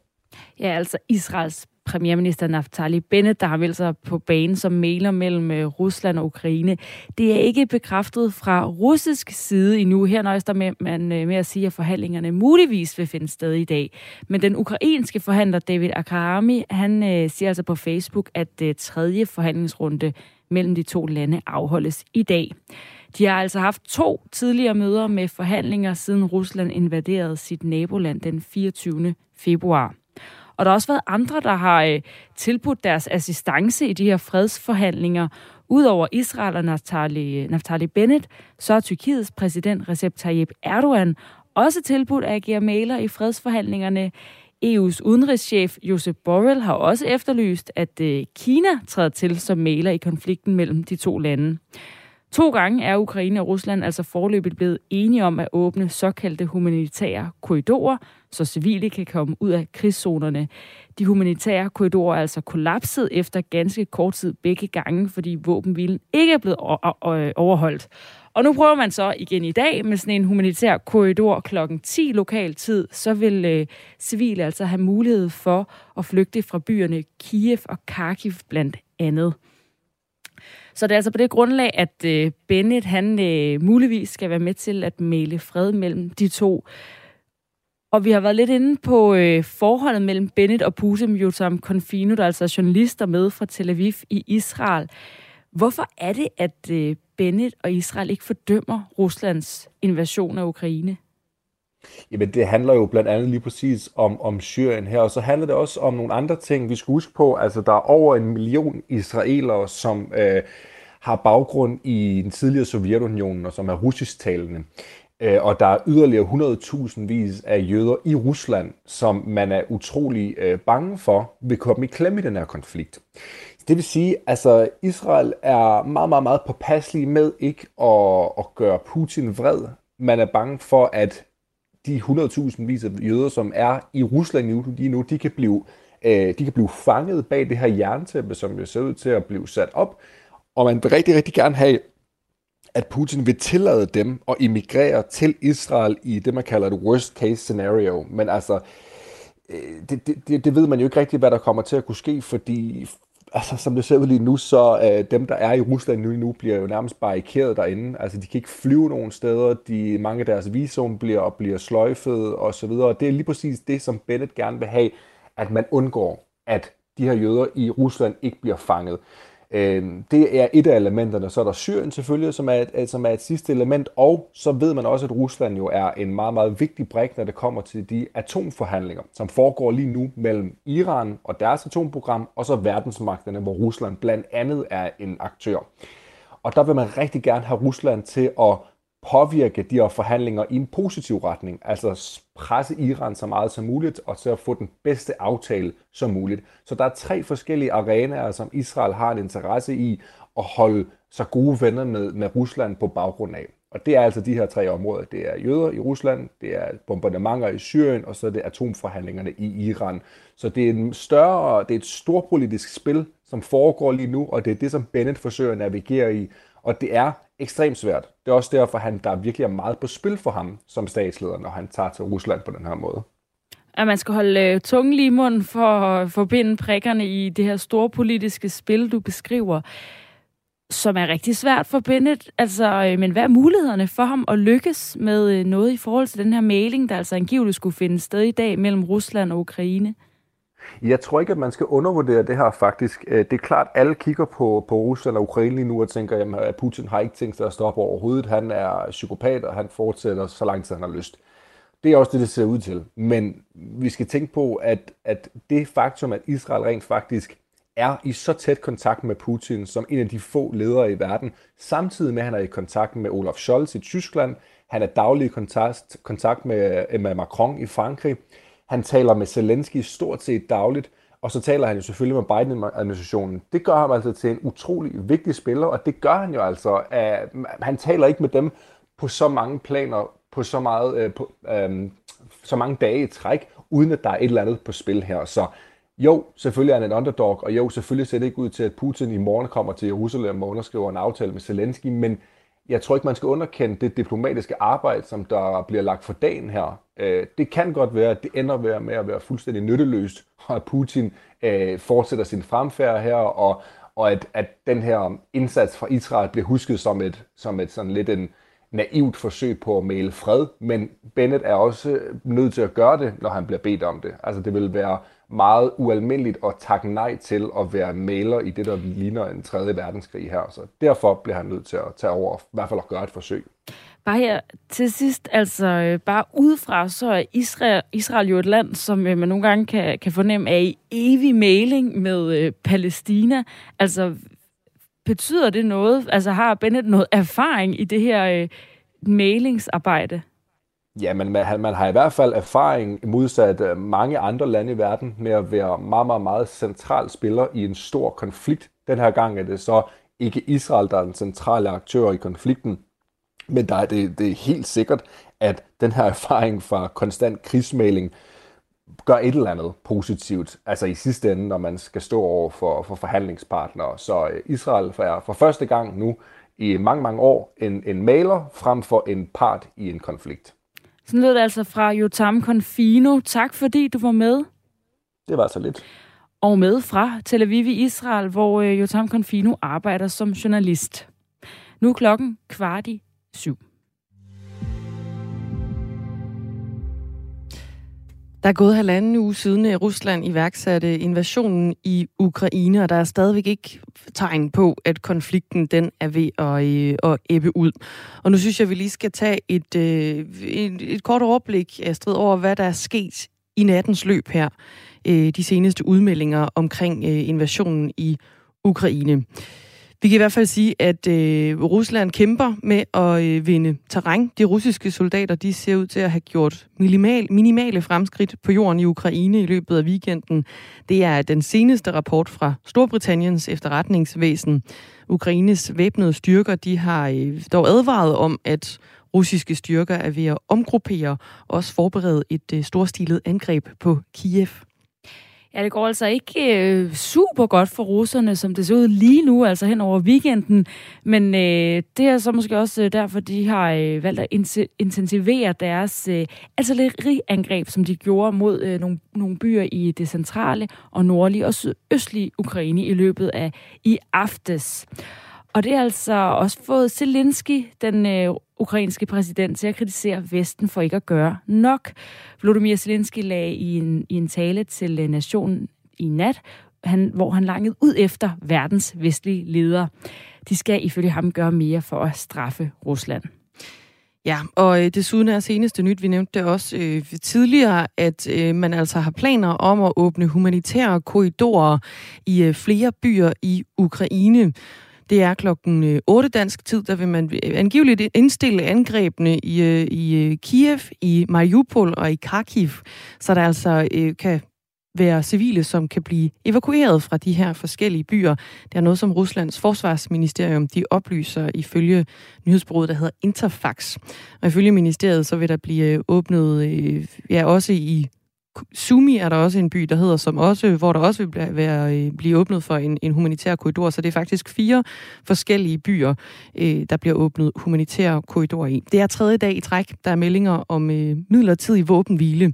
Ja, altså Israels premierminister Naftali Bennett, der har meldt sig på banen som mailer mellem øh, Rusland og Ukraine. Det er ikke bekræftet fra russisk side endnu. Her nøjes der med, man øh, med at sige, at forhandlingerne muligvis vil finde sted i dag. Men den ukrainske forhandler David Akarami, han øh, siger altså på Facebook, at øh, tredje forhandlingsrunde mellem de to lande afholdes i dag. De har altså haft to tidligere møder med forhandlinger, siden Rusland invaderede sit naboland den 24. februar. Og der har også været andre, der har øh, tilbudt deres assistance i de her fredsforhandlinger. Udover Israel og Naftali, Naftali Bennett, så er Tyrkiets præsident Recep Tayyip Erdogan også tilbudt at agere maler i fredsforhandlingerne. EU's udenrigschef Josep Borrell har også efterlyst, at øh, Kina træder til som maler i konflikten mellem de to lande. To gange er Ukraine og Rusland altså forløbet blevet enige om at åbne såkaldte humanitære korridorer, så civile kan komme ud af krigszonerne. De humanitære korridorer er altså kollapset efter ganske kort tid begge gange, fordi våbenhvilen ikke er blevet overholdt. Og nu prøver man så igen i dag med sådan en humanitær korridor klokken 10 lokal tid, så vil øh, civile altså have mulighed for at flygte fra byerne Kiev og Kharkiv blandt andet. Så det er altså på det grundlag, at øh, Bennett han øh, muligvis skal være med til at male fred mellem de to. Og vi har været lidt inde på øh, forholdet mellem Bennett og Putin, Jotam Confino, der altså er altså journalister med fra Tel Aviv i Israel. Hvorfor er det, at øh, Bennett og Israel ikke fordømmer Ruslands invasion af Ukraine? Jamen, det handler jo blandt andet lige præcis om, om Syrien her, og så handler det også om nogle andre ting. Vi skal huske på, altså der er over en million israelere, som øh, har baggrund i den tidligere Sovjetunionen, og som er russisktalende. Øh, og der er yderligere 100.000 vis af jøder i Rusland, som man er utrolig øh, bange for vil komme i klemme i den her konflikt. Det vil sige, altså Israel er meget, meget, meget påpasselig med ikke at, at gøre Putin vred. Man er bange for, at de 100.000 vis af jøder, som er i Rusland lige nu, de kan blive, øh, de kan blive fanget bag det her jerntæppe, som jo ser ud til at blive sat op. Og man vil rigtig, rigtig gerne have, at Putin vil tillade dem at emigrere til Israel i det, man kalder et worst case scenario. Men altså, øh, det, det, det ved man jo ikke rigtigt, hvad der kommer til at kunne ske, fordi altså, som det ser ud lige nu, så øh, dem, der er i Rusland nu, nu bliver jo nærmest barrikeret derinde. Altså, de kan ikke flyve nogen steder. De, mange af deres visum bliver, bliver sløjfet og så videre. Og det er lige præcis det, som Bennett gerne vil have, at man undgår, at de her jøder i Rusland ikke bliver fanget. Øhm, det er et af elementerne. Så er der Syrien selvfølgelig, som er, et, som er et sidste element, og så ved man også, at Rusland jo er en meget, meget vigtig brik, når det kommer til de atomforhandlinger, som foregår lige nu mellem Iran og deres atomprogram, og så verdensmagterne, hvor Rusland blandt andet er en aktør. Og der vil man rigtig gerne have Rusland til at påvirke de her forhandlinger i en positiv retning, altså presse Iran så meget som muligt, og til at få den bedste aftale som muligt. Så der er tre forskellige arenaer, som Israel har en interesse i at holde så gode venner med, med Rusland på baggrund af. Og det er altså de her tre områder. Det er jøder i Rusland, det er bombardementer i Syrien, og så er det atomforhandlingerne i Iran. Så det er, en større, det er et storpolitisk spil, som foregår lige nu, og det er det, som Bennett forsøger at navigere i. Og det er ekstremt svært. Det er også derfor, han, der virkelig er meget på spil for ham som statsleder, når han tager til Rusland på den her måde. At man skal holde øh, tungen lige i munden for at forbinde prikkerne i det her store politiske spil, du beskriver, som er rigtig svært for Bennett. Altså, øh, men hvad er mulighederne for ham at lykkes med øh, noget i forhold til den her mailing, der altså angiveligt skulle finde sted i dag mellem Rusland og Ukraine? Jeg tror ikke, at man skal undervurdere det her faktisk. Øh, det er klart, at alle kigger på, på Rusland og Ukraine lige nu og tænker, at øh, Putin har ikke tænkt sig at stoppe overhovedet. Han er psykopat, og han fortsætter så lang tid, han har lyst. Det er også det, det ser ud til. Men vi skal tænke på, at, at det faktum, at Israel rent faktisk er i så tæt kontakt med Putin som en af de få ledere i verden, samtidig med, at han er i kontakt med Olaf Scholz i Tyskland, han er daglig i kontakt, kontakt med Emmanuel Macron i Frankrig, han taler med Zelensky stort set dagligt, og så taler han jo selvfølgelig med Biden-administrationen. Det gør ham altså til en utrolig vigtig spiller, og det gør han jo altså. At han taler ikke med dem på så mange planer, på så, meget, øh, på, øh, så mange dage i træk, uden at der er et eller andet på spil her. Så jo, selvfølgelig er han en underdog, og jo, selvfølgelig ser det ikke ud til, at Putin i morgen kommer til Jerusalem og underskriver en aftale med Zelensky, men jeg tror ikke, man skal underkende det diplomatiske arbejde, som der bliver lagt for dagen her. Øh, det kan godt være, at det ender med at være fuldstændig nytteløst, (laughs) og at Putin øh, fortsætter sin fremfærd her, og, og at, at den her indsats fra Israel bliver husket som et, som et sådan lidt en naivt forsøg på at male fred, men Bennett er også nødt til at gøre det, når han bliver bedt om det. Altså det vil være meget ualmindeligt at takke nej til at være maler i det, der ligner en tredje verdenskrig her. Så derfor bliver han nødt til at tage over, i hvert fald at gøre et forsøg. Bare her til sidst, altså øh, bare udefra, så er Israel, Israel jo et land, som øh, man nogle gange kan, kan fornemme er i evig mailing med øh, Palæstina. Altså, betyder det noget? Altså, har Bennett noget erfaring i det her øh, mailingsarbejde? Ja, men man, man har i hvert fald erfaring modsat øh, mange andre lande i verden med at være meget, meget, meget central spiller i en stor konflikt. Den her gang er det så ikke Israel, der er den centrale aktør i konflikten, men der er det, det er helt sikkert, at den her erfaring fra konstant krigsmaling gør et eller andet positivt, altså i sidste ende, når man skal stå over for, for forhandlingspartnere. Så øh, Israel er for første gang nu i mange, mange år en, en maler frem for en part i en konflikt. Sådan lød det altså fra Jotam Confino. Tak fordi du var med. Det var så lidt. Og med fra Tel Aviv i Israel, hvor øh, Jotam Confino arbejder som journalist. Nu er klokken kvart i syv. Der er gået halvanden uge siden, at Rusland iværksatte invasionen i Ukraine, og der er stadigvæk ikke tegn på, at konflikten den er ved at, øh, at æbbe ud. Og nu synes jeg, at vi lige skal tage et, øh, et, et kort overblik, Astrid, over hvad der er sket i nattens løb her. Øh, de seneste udmeldinger omkring invasionen i Ukraine. Vi kan i hvert fald sige, at øh, Rusland kæmper med at øh, vinde terræn. De russiske soldater de ser ud til at have gjort minimal, minimale fremskridt på jorden i Ukraine i løbet af weekenden. Det er den seneste rapport fra Storbritanniens efterretningsvæsen. Ukraines væbnede styrker de har øh, dog advaret om, at russiske styrker er ved at omgruppere og også forberede et øh, storstilet angreb på Kiev. Ja, det går altså ikke øh, super godt for russerne, som det ser ud lige nu, altså hen over weekenden. Men øh, det er så måske også øh, derfor, de har øh, valgt at intensivere deres øh, artilleriangreb, som de gjorde mod øh, nogle, nogle byer i det centrale og nordlige og sydøstlige Ukraine i løbet af i aftes. Og det er altså også fået Zelensky, den øh, ukrainske præsident, til at kritisere Vesten for ikke at gøre nok. Volodymyr Zelensky lagde i en, i en tale til øh, nationen i nat, han, hvor han langede ud efter verdens vestlige ledere. De skal ifølge ham gøre mere for at straffe Rusland. Ja, og øh, desuden er seneste nyt, vi nævnte det også øh, tidligere, at øh, man altså har planer om at åbne humanitære korridorer i øh, flere byer i Ukraine. Det er klokken øh, 8 dansk tid, der vil man øh, angiveligt indstille angrebene i, øh, i Kiev, i Mariupol og i Kharkiv, så der altså kan være civile, som kan blive evakueret fra de her forskellige byer. Det er noget, som Ruslands forsvarsministerium de oplyser ifølge nyhedsbureauet, der hedder Interfax. Og ifølge ministeriet, så vil der blive åbnet ja, også i Sumi er der også en by, der hedder, som også, hvor der også vil være, øh, blive åbnet for en, en humanitær korridor. Så det er faktisk fire forskellige byer, øh, der bliver åbnet humanitære korridorer i. Det er tredje dag i træk, der er meldinger om øh, midlertidig våbenhvile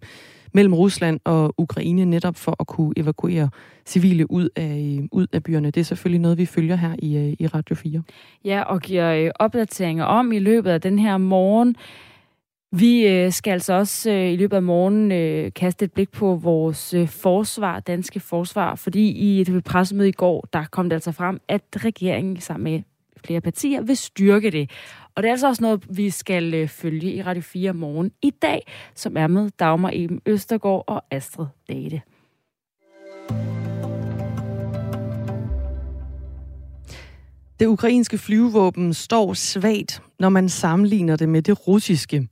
mellem Rusland og Ukraine, netop for at kunne evakuere civile ud af, øh, ud af byerne. Det er selvfølgelig noget, vi følger her i, øh, i Radio 4. Ja, og giver opdateringer om i løbet af den her morgen. Vi øh, skal altså også øh, i løbet af morgenen øh, kaste et blik på vores forsvar, danske forsvar, fordi i et pressemøde i går, der kom det altså frem, at regeringen sammen med flere partier vil styrke det. Og det er altså også noget, vi skal følge i Radio 4 morgen i dag, som er med Dagmar Eben Østergaard og Astrid Date. Det ukrainske flyvevåben står svagt, når man sammenligner det med det russiske.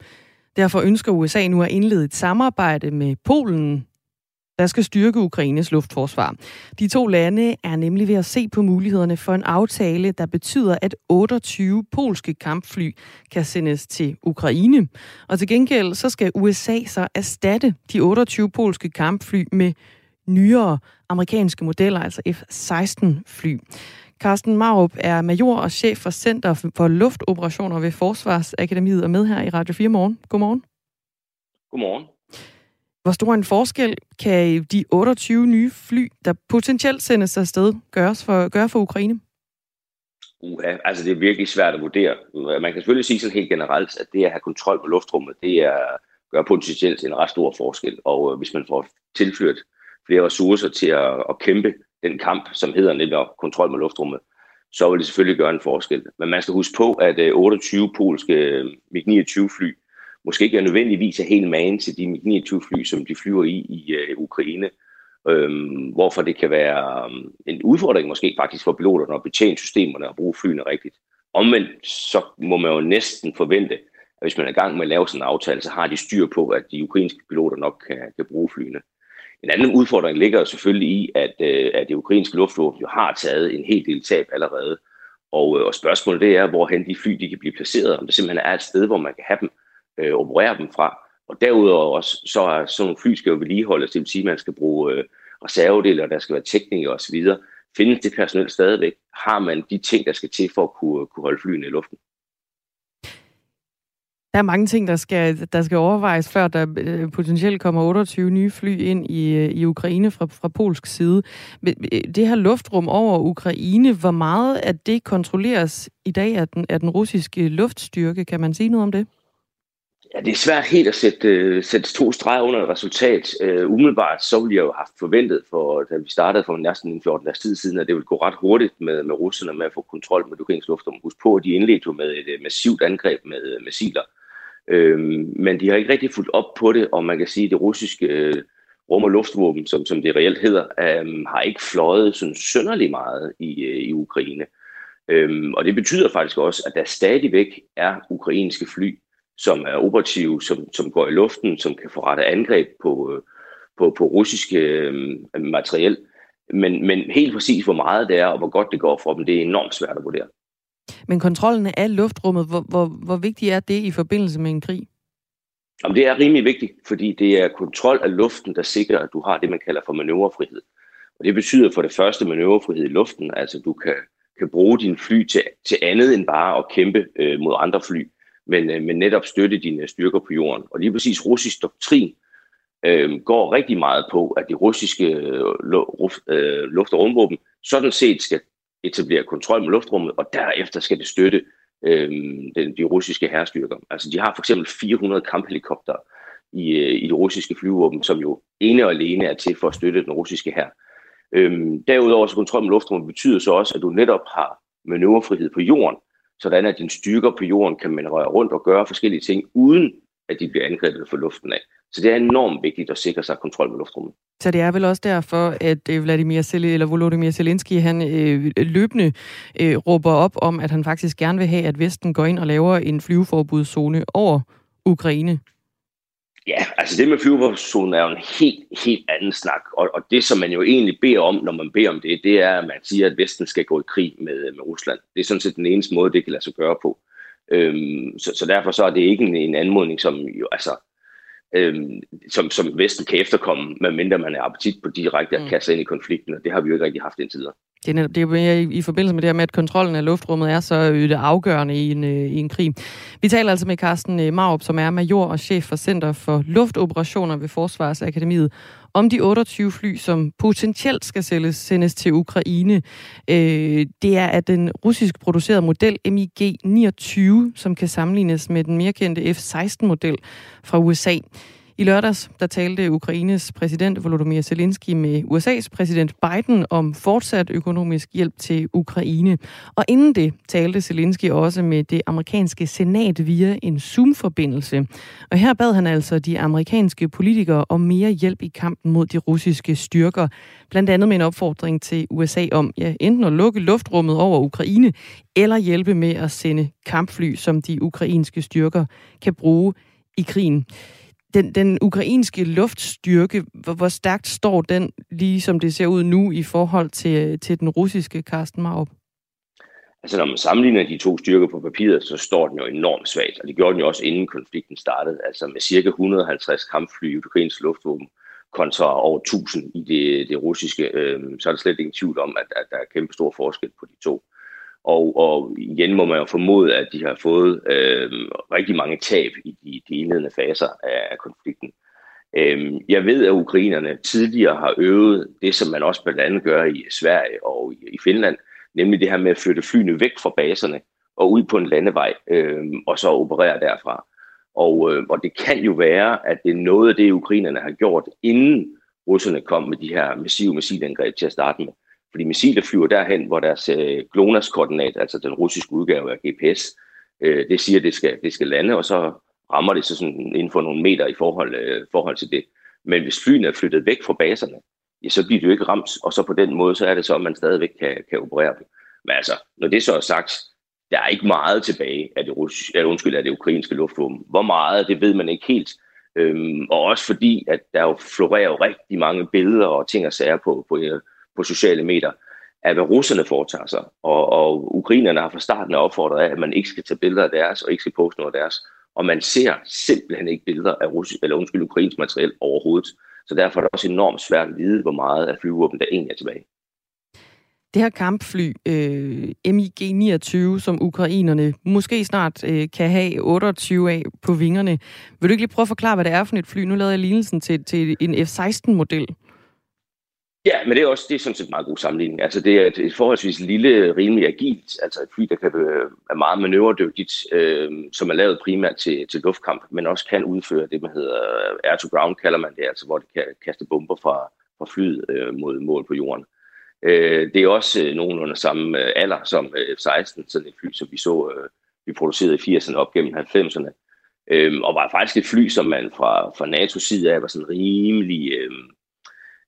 Derfor ønsker USA nu at indlede et samarbejde med Polen, der skal styrke Ukraines luftforsvar. De to lande er nemlig ved at se på mulighederne for en aftale, der betyder, at 28 polske kampfly kan sendes til Ukraine. Og til gengæld så skal USA så erstatte de 28 polske kampfly med nyere amerikanske modeller, altså F-16 fly. Carsten Marup er major og chef for Center for Luftoperationer ved Forsvarsakademiet og med her i Radio 4 morgen. Godmorgen. Godmorgen. Hvor stor en forskel kan de 28 nye fly, der potentielt sendes afsted, gøres for, gøre for Ukraine? Uha, altså det er virkelig svært at vurdere. Man kan selvfølgelig sige sådan helt generelt, at det at have kontrol på luftrummet, det er, gør potentielt en ret stor forskel. Og øh, hvis man får tilført flere ressourcer til at, at kæmpe den kamp, som hedder netop kontrol med luftrummet, så vil det selvfølgelig gøre en forskel. Men man skal huske på, at øh, 28 polske øh, MiG-29 fly måske ikke er nødvendigvis er helt magen til de MiG-29 fly, som de flyver i i øh, Ukraine. Øhm, hvorfor det kan være en udfordring måske faktisk for piloterne at betjene systemerne og bruge flyene rigtigt. Omvendt så må man jo næsten forvente, at hvis man er i gang med at lave sådan en aftale, så har de styr på, at de ukrainske piloter nok kan, kan bruge flyene. En anden udfordring ligger selvfølgelig i, at, øh, at det ukrainske luftvåben jo har taget en hel del tab allerede. Og, øh, og spørgsmålet det er, hvorhen de fly de kan blive placeret, om det simpelthen er et sted, hvor man kan have dem, øh, operere dem fra. Og derudover også, så er sådan nogle fly skal jo vedligeholdes, det vil sige, at man skal bruge øh, reservedele, og der skal være teknikere osv. Findes det personel stadigvæk? Har man de ting, der skal til for at kunne, kunne holde flyene i luften? Der er mange ting, der skal, der skal overvejes, før der øh, potentielt kommer 28 nye fly ind i, øh, i Ukraine fra, fra polsk side. Øh, det her luftrum over Ukraine, hvor meget af det kontrolleres i dag af den, af den russiske luftstyrke? Kan man sige noget om det? Ja, det er svært helt at sætte, uh, sætte to streger under et resultat. Uh, umiddelbart så ville jeg jo have forventet, for, da vi startede for næsten en 14 dages tid siden, at det ville gå ret hurtigt med, med russerne med at få kontrol med ukrainsk luftrum. Husk på, at de indledte jo med et massivt angreb med missiler. Øh, men de har ikke rigtig fulgt op på det, og man kan sige, at det russiske øh, rum- og luftvåben, som, som det reelt hedder, øh, har ikke fløjet sådan sønderlig meget i, øh, i Ukraine. Um, og det betyder faktisk også, at der stadigvæk er ukrainske fly, som er operative, som, som går i luften, som kan forrette angreb på, øh, på, på russiske øh, materiel. Men, men helt præcis, hvor meget det er, og hvor godt det går for dem, det er enormt svært at vurdere. Men kontrollen af luftrummet, hvor, hvor, hvor vigtigt er det i forbindelse med en krig? Jamen, det er rimelig vigtigt, fordi det er kontrol af luften, der sikrer, at du har det, man kalder for manøvrefrihed. Og det betyder for det første manøvrefrihed i luften, altså du kan, kan bruge din fly til, til andet end bare at kæmpe øh, mod andre fly men, øh, men netop støtte dine styrker på jorden. Og lige præcis russisk doktrin øh, går rigtig meget på, at de russiske øh, øh, luft- og rumvåben sådan set skal etablere kontrol med luftrummet, og derefter skal det støtte øh, den, de russiske herrestyrker. Altså de har for eksempel 400 kamphelikopter i, øh, i det russiske flyvåben, som jo ene og alene er til for at støtte den russiske her. Øhm, derudover så kontrol med luftrummet betyder så også, at du netop har manøvrefrihed på jorden, sådan at dine styrker på jorden kan man røre rundt og gøre forskellige ting, uden at de bliver angrebet fra luften af. Så det er enormt vigtigt at sikre sig kontrol med luftrummet. Så det er vel også derfor, at øh, Vladimir Zel eller Volodymyr Zelensky, han øh, løbende øh, råber op om, at han faktisk gerne vil have, at Vesten går ind og laver en flyveforbudszone over Ukraine. Ja, altså det med flyvezonen er jo en helt, helt anden snak, og, og det som man jo egentlig beder om, når man beder om det, det er, at man siger, at Vesten skal gå i krig med, med Rusland. Det er sådan set den eneste måde, det kan lade sig gøre på. Øhm, så, så derfor så er det ikke en, en anmodning, som jo, altså, øhm, som, som Vesten kan efterkomme, medmindre man er appetit på direkte at mm. kaste ind i konflikten, og det har vi jo ikke rigtig haft indtil videre. Det er, det er jo i, i forbindelse med det her med, at kontrollen af luftrummet er så det afgørende i en, øh, i en krig. Vi taler altså med Carsten øh, Marup, som er major og chef for Center for Luftoperationer ved Forsvarsakademiet, om de 28 fly, som potentielt skal sælges, sendes til Ukraine. Øh, det er af den russisk producerede model MiG-29, som kan sammenlignes med den mere kendte F-16-model fra USA. I lørdags der talte Ukraines præsident Volodymyr Zelensky med USA's præsident Biden om fortsat økonomisk hjælp til Ukraine. Og inden det talte Zelensky også med det amerikanske senat via en Zoom-forbindelse. Og her bad han altså de amerikanske politikere om mere hjælp i kampen mod de russiske styrker. Blandt andet med en opfordring til USA om ja, enten at lukke luftrummet over Ukraine, eller hjælpe med at sende kampfly, som de ukrainske styrker kan bruge i krigen den, den ukrainske luftstyrke, hvor, hvor stærkt står den, lige som det ser ud nu, i forhold til, til den russiske Karsten Marup? Altså når man sammenligner de to styrker på papiret, så står den jo enormt svagt, og det gjorde den jo også inden konflikten startede. Altså med cirka 150 kampfly i ukrainsk luftvåben kontra over 1000 i det, det russiske, øh, så er der slet ingen tvivl om, at, at der er kæmpe stor forskel på de to. Og, og igen må man jo formode, at de har fået øh, rigtig mange tab i de, de indledende faser af, konflikten. Øh, jeg ved, at ukrainerne tidligere har øvet det, som man også blandt andet gør i Sverige og i, i Finland, nemlig det her med at flytte flyene væk fra baserne og ud på en landevej, øh, og så operere derfra. Og, øh, og det kan jo være, at det er noget af det, ukrainerne har gjort, inden russerne kom med de her massive missilangreb til at starte med. Fordi missiler flyver derhen, hvor deres øh, GLONASS-koordinat, altså den russiske udgave af GPS, øh, det siger, at det skal, det skal lande, og så rammer det så sådan inden for nogle meter i forhold, øh, forhold til det. Men hvis flyene er flyttet væk fra baserne, ja, så bliver det jo ikke ramt, og så på den måde, så er det så, at man stadigvæk kan, kan operere dem. Men altså, når det så er sagt, der er ikke meget tilbage af det, russiske, eller undskyld, af det ukrainske luftvåben. Hvor meget, det ved man ikke helt. Øhm, og også fordi, at der jo florerer jo rigtig mange billeder og ting og sager på, på, på sociale medier, af hvad russerne foretager sig. Og, og ukrainerne har fra starten af opfordret af, at man ikke skal tage billeder af deres, og ikke skal poste noget af deres. Og man ser simpelthen ikke billeder af russisk, eller undskyld, ukrainsk materiel overhovedet. Så derfor er det også enormt svært at vide, hvor meget af flyvåben der egentlig er tilbage. Det her kampfly, øh, MiG-29, som ukrainerne måske snart øh, kan have 28 af på vingerne. Vil du ikke lige prøve at forklare, hvad det er for et fly? Nu lavede jeg lignelsen til, til en F-16-model. Ja, men det er også det er sådan set en meget god sammenligning. Altså det er et forholdsvis lille, rimelig agilt, altså et fly, der kan være øh, meget manøvredygtigt, øh, som er lavet primært til, til luftkamp, men også kan udføre det, man hedder air-to-ground, kalder man det, altså hvor det kan kaste bomber fra, fra flyet øh, mod mål på jorden. Øh, det er også øh, nogenlunde samme øh, alder som øh, F-16, sådan et fly, som vi så, øh, vi producerede i 80'erne op gennem 90'erne, øh, og var faktisk et fly, som man fra, fra NATO's side af var sådan rimelig... Øh,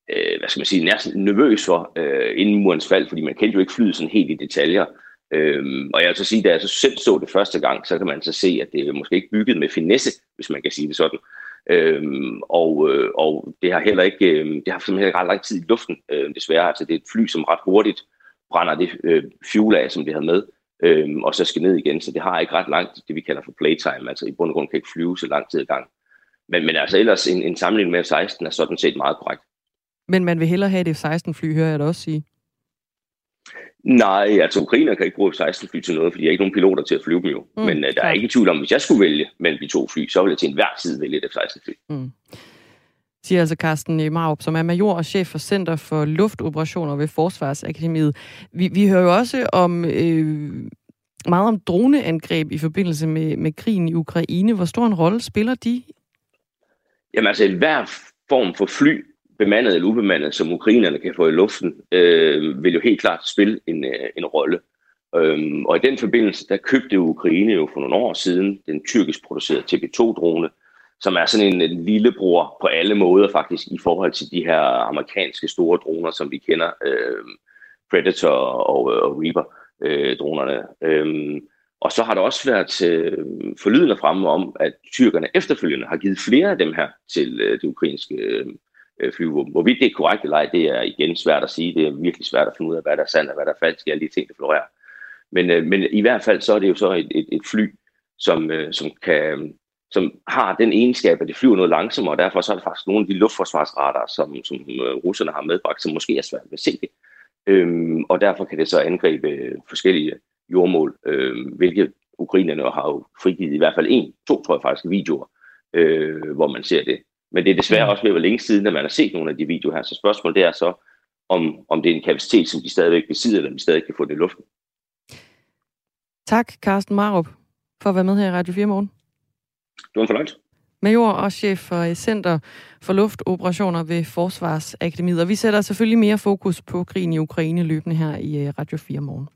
øh, hvad skal man sige, næsten nervøs for øh, inden murens fald, fordi man kendte jo ikke flyet sådan helt i detaljer. Øhm, og jeg vil så sige, da jeg så selv så det første gang, så kan man så se, at det er måske ikke bygget med finesse, hvis man kan sige det sådan. Øhm, og, øh, og det har heller ikke, øh, det har simpelthen ret lang tid i luften, øh, desværre. Altså det er et fly, som ret hurtigt brænder det øh, fuel af, som det har med, øh, og så skal ned igen. Så det har ikke ret langt, det vi kalder for playtime. Altså i bund og grund kan ikke flyve så lang tid i gang. Men, men altså ellers en, en sammenligning med F-16 er sådan set meget korrekt. Men man vil hellere have det F-16-fly, hører jeg da også sige. Nej, altså Ukraine kan ikke bruge F-16-fly til noget, fordi jeg er ikke nogen piloter til at flyve dem jo. Mm, Men uh, der er ikke tvivl om, hvis jeg skulle vælge mellem de to fly, så ville jeg til enhver tid vælge et F-16-fly. Mm. Siger altså Carsten Marup, som er major og chef for Center for Luftoperationer ved Forsvarsakademiet. Vi, vi hører jo også om øh, meget om droneangreb i forbindelse med, med krigen i Ukraine. Hvor stor en rolle spiller de? Jamen altså, hver form for fly bemandet eller ubemandet, som ukrainerne kan få i luften, øh, vil jo helt klart spille en, øh, en rolle. Øhm, og i den forbindelse, der købte Ukraine jo for nogle år siden den tyrkisk producerede TB2-drone, som er sådan en, en lillebror på alle måder faktisk i forhold til de her amerikanske store droner, som vi kender, øh, Predator og, øh, og Reaper-dronerne. Øh, øhm, og så har der også været øh, forlydende fremme om, at tyrkerne efterfølgende har givet flere af dem her til øh, det ukrainske øh, øh, flyvåben. Hvorvidt det er korrekt eller ej, det er igen svært at sige. Det er virkelig svært at finde ud af, hvad der er sandt og hvad der er falsk i alle de ting, der florerer. Men, øh, men i hvert fald så er det jo så et, et, et fly, som, øh, som, kan, som har den egenskab, at det flyver noget langsommere, og derfor så er der faktisk nogle af de luftforsvarsradar, som, som øh, russerne har medbragt, som måske er svært at se det. Øhm, og derfor kan det så angribe øh, forskellige jordmål, øhm, hvilket ukrainerne har jo frigivet i hvert fald en, to tror jeg faktisk, videoer, øh, hvor man ser det. Men det er desværre også ved at være længe siden, at man har set nogle af de videoer her. Så spørgsmålet det er så, om, om det er en kapacitet, som de stadigvæk besidder, eller om de stadig kan få det i luften. Tak, Carsten Marup, for at være med her i Radio 4 morgen. Det var en fornøjelse. Major og chef for Center for Luftoperationer ved Forsvarsakademiet. Og vi sætter selvfølgelig mere fokus på krigen i Ukraine løbende her i øh, Radio 4 morgen.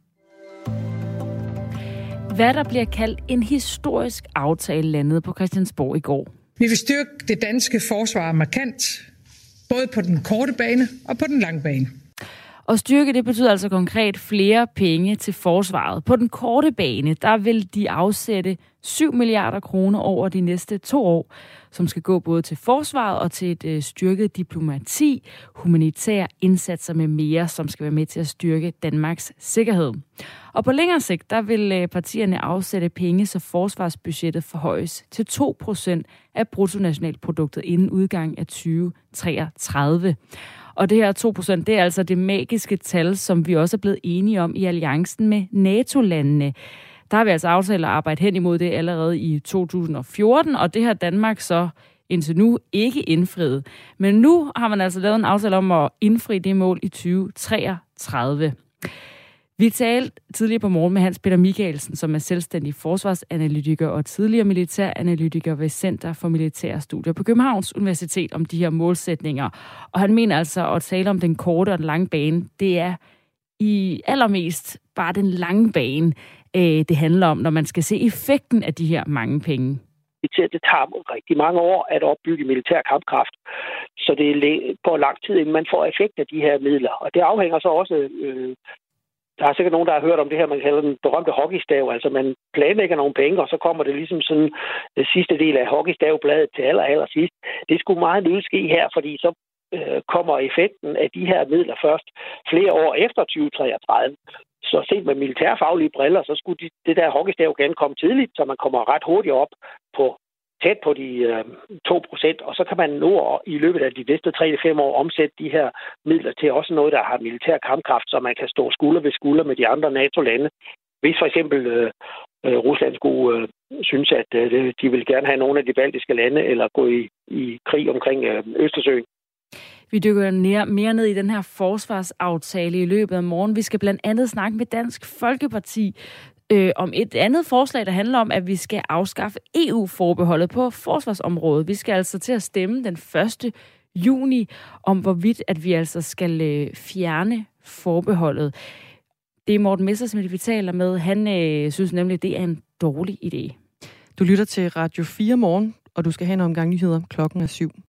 Hvad der bliver kaldt en historisk aftale landet på Christiansborg i går. Vi vil styrke det danske forsvar markant, både på den korte bane og på den lange bane. Og styrke, det betyder altså konkret flere penge til forsvaret. På den korte bane, der vil de afsætte 7 milliarder kroner over de næste to år, som skal gå både til forsvaret og til et øh, styrket diplomati, humanitære indsatser med mere, som skal være med til at styrke Danmarks sikkerhed. Og på længere sigt, der vil øh, partierne afsætte penge, så forsvarsbudgettet forhøjes til 2% af bruttonationalproduktet inden udgang af 2033. Og det her 2%, det er altså det magiske tal, som vi også er blevet enige om i alliancen med NATO-landene. Der har vi altså aftalt at arbejde hen imod det allerede i 2014, og det har Danmark så indtil nu ikke indfriet. Men nu har man altså lavet en aftale om at indfri det mål i 2033. Vi talte tidligere på morgen med Hans Peter Michaelsen, som er selvstændig forsvarsanalytiker og tidligere militæranalytiker ved Center for Militære Studier på Københavns Universitet om de her målsætninger. Og han mener altså at tale om den korte og den lange bane. Det er i allermest bare den lange bane, øh, det handler om, når man skal se effekten af de her mange penge det tager rigtig mange år at opbygge militær kampkraft. Så det går lang tid, inden man får effekt af de her midler. Og det afhænger så også øh, der er sikkert nogen, der har hørt om det her, man kalder den berømte hockeystav. Altså man planlægger nogle penge, og så kommer det ligesom sådan den sidste del af hockeystavbladet til aller, aller sidst. Det skulle meget nødt ske her, fordi så øh, kommer effekten af de her midler først flere år efter 2033. Så set med militærfaglige briller, så skulle de, det der hockeystav gerne komme tidligt, så man kommer ret hurtigt op på tæt på de øh, 2 procent, og så kan man nu i løbet af de næste 3-5 år omsætte de her midler til også noget, der har militær kampkraft, så man kan stå skulder ved skulder med de andre NATO-lande. Hvis for eksempel øh, øh, Rusland skulle øh, synes, at øh, de vil gerne have nogle af de baltiske lande, eller gå i, i krig omkring øh, Østersøen, Vi dykker mere, mere ned i den her forsvarsaftale i løbet af morgen. Vi skal blandt andet snakke med Dansk Folkeparti øh, om et andet forslag, der handler om, at vi skal afskaffe EU-forbeholdet på forsvarsområdet. Vi skal altså til at stemme den 1. juni om, hvorvidt at vi altså skal øh, fjerne forbeholdet. Det er Morten Messersmith, vi taler med. Han øh, synes nemlig, det er en dårlig idé. Du lytter til Radio 4 morgen, og du skal have en omgang nyheder. Klokken er syv.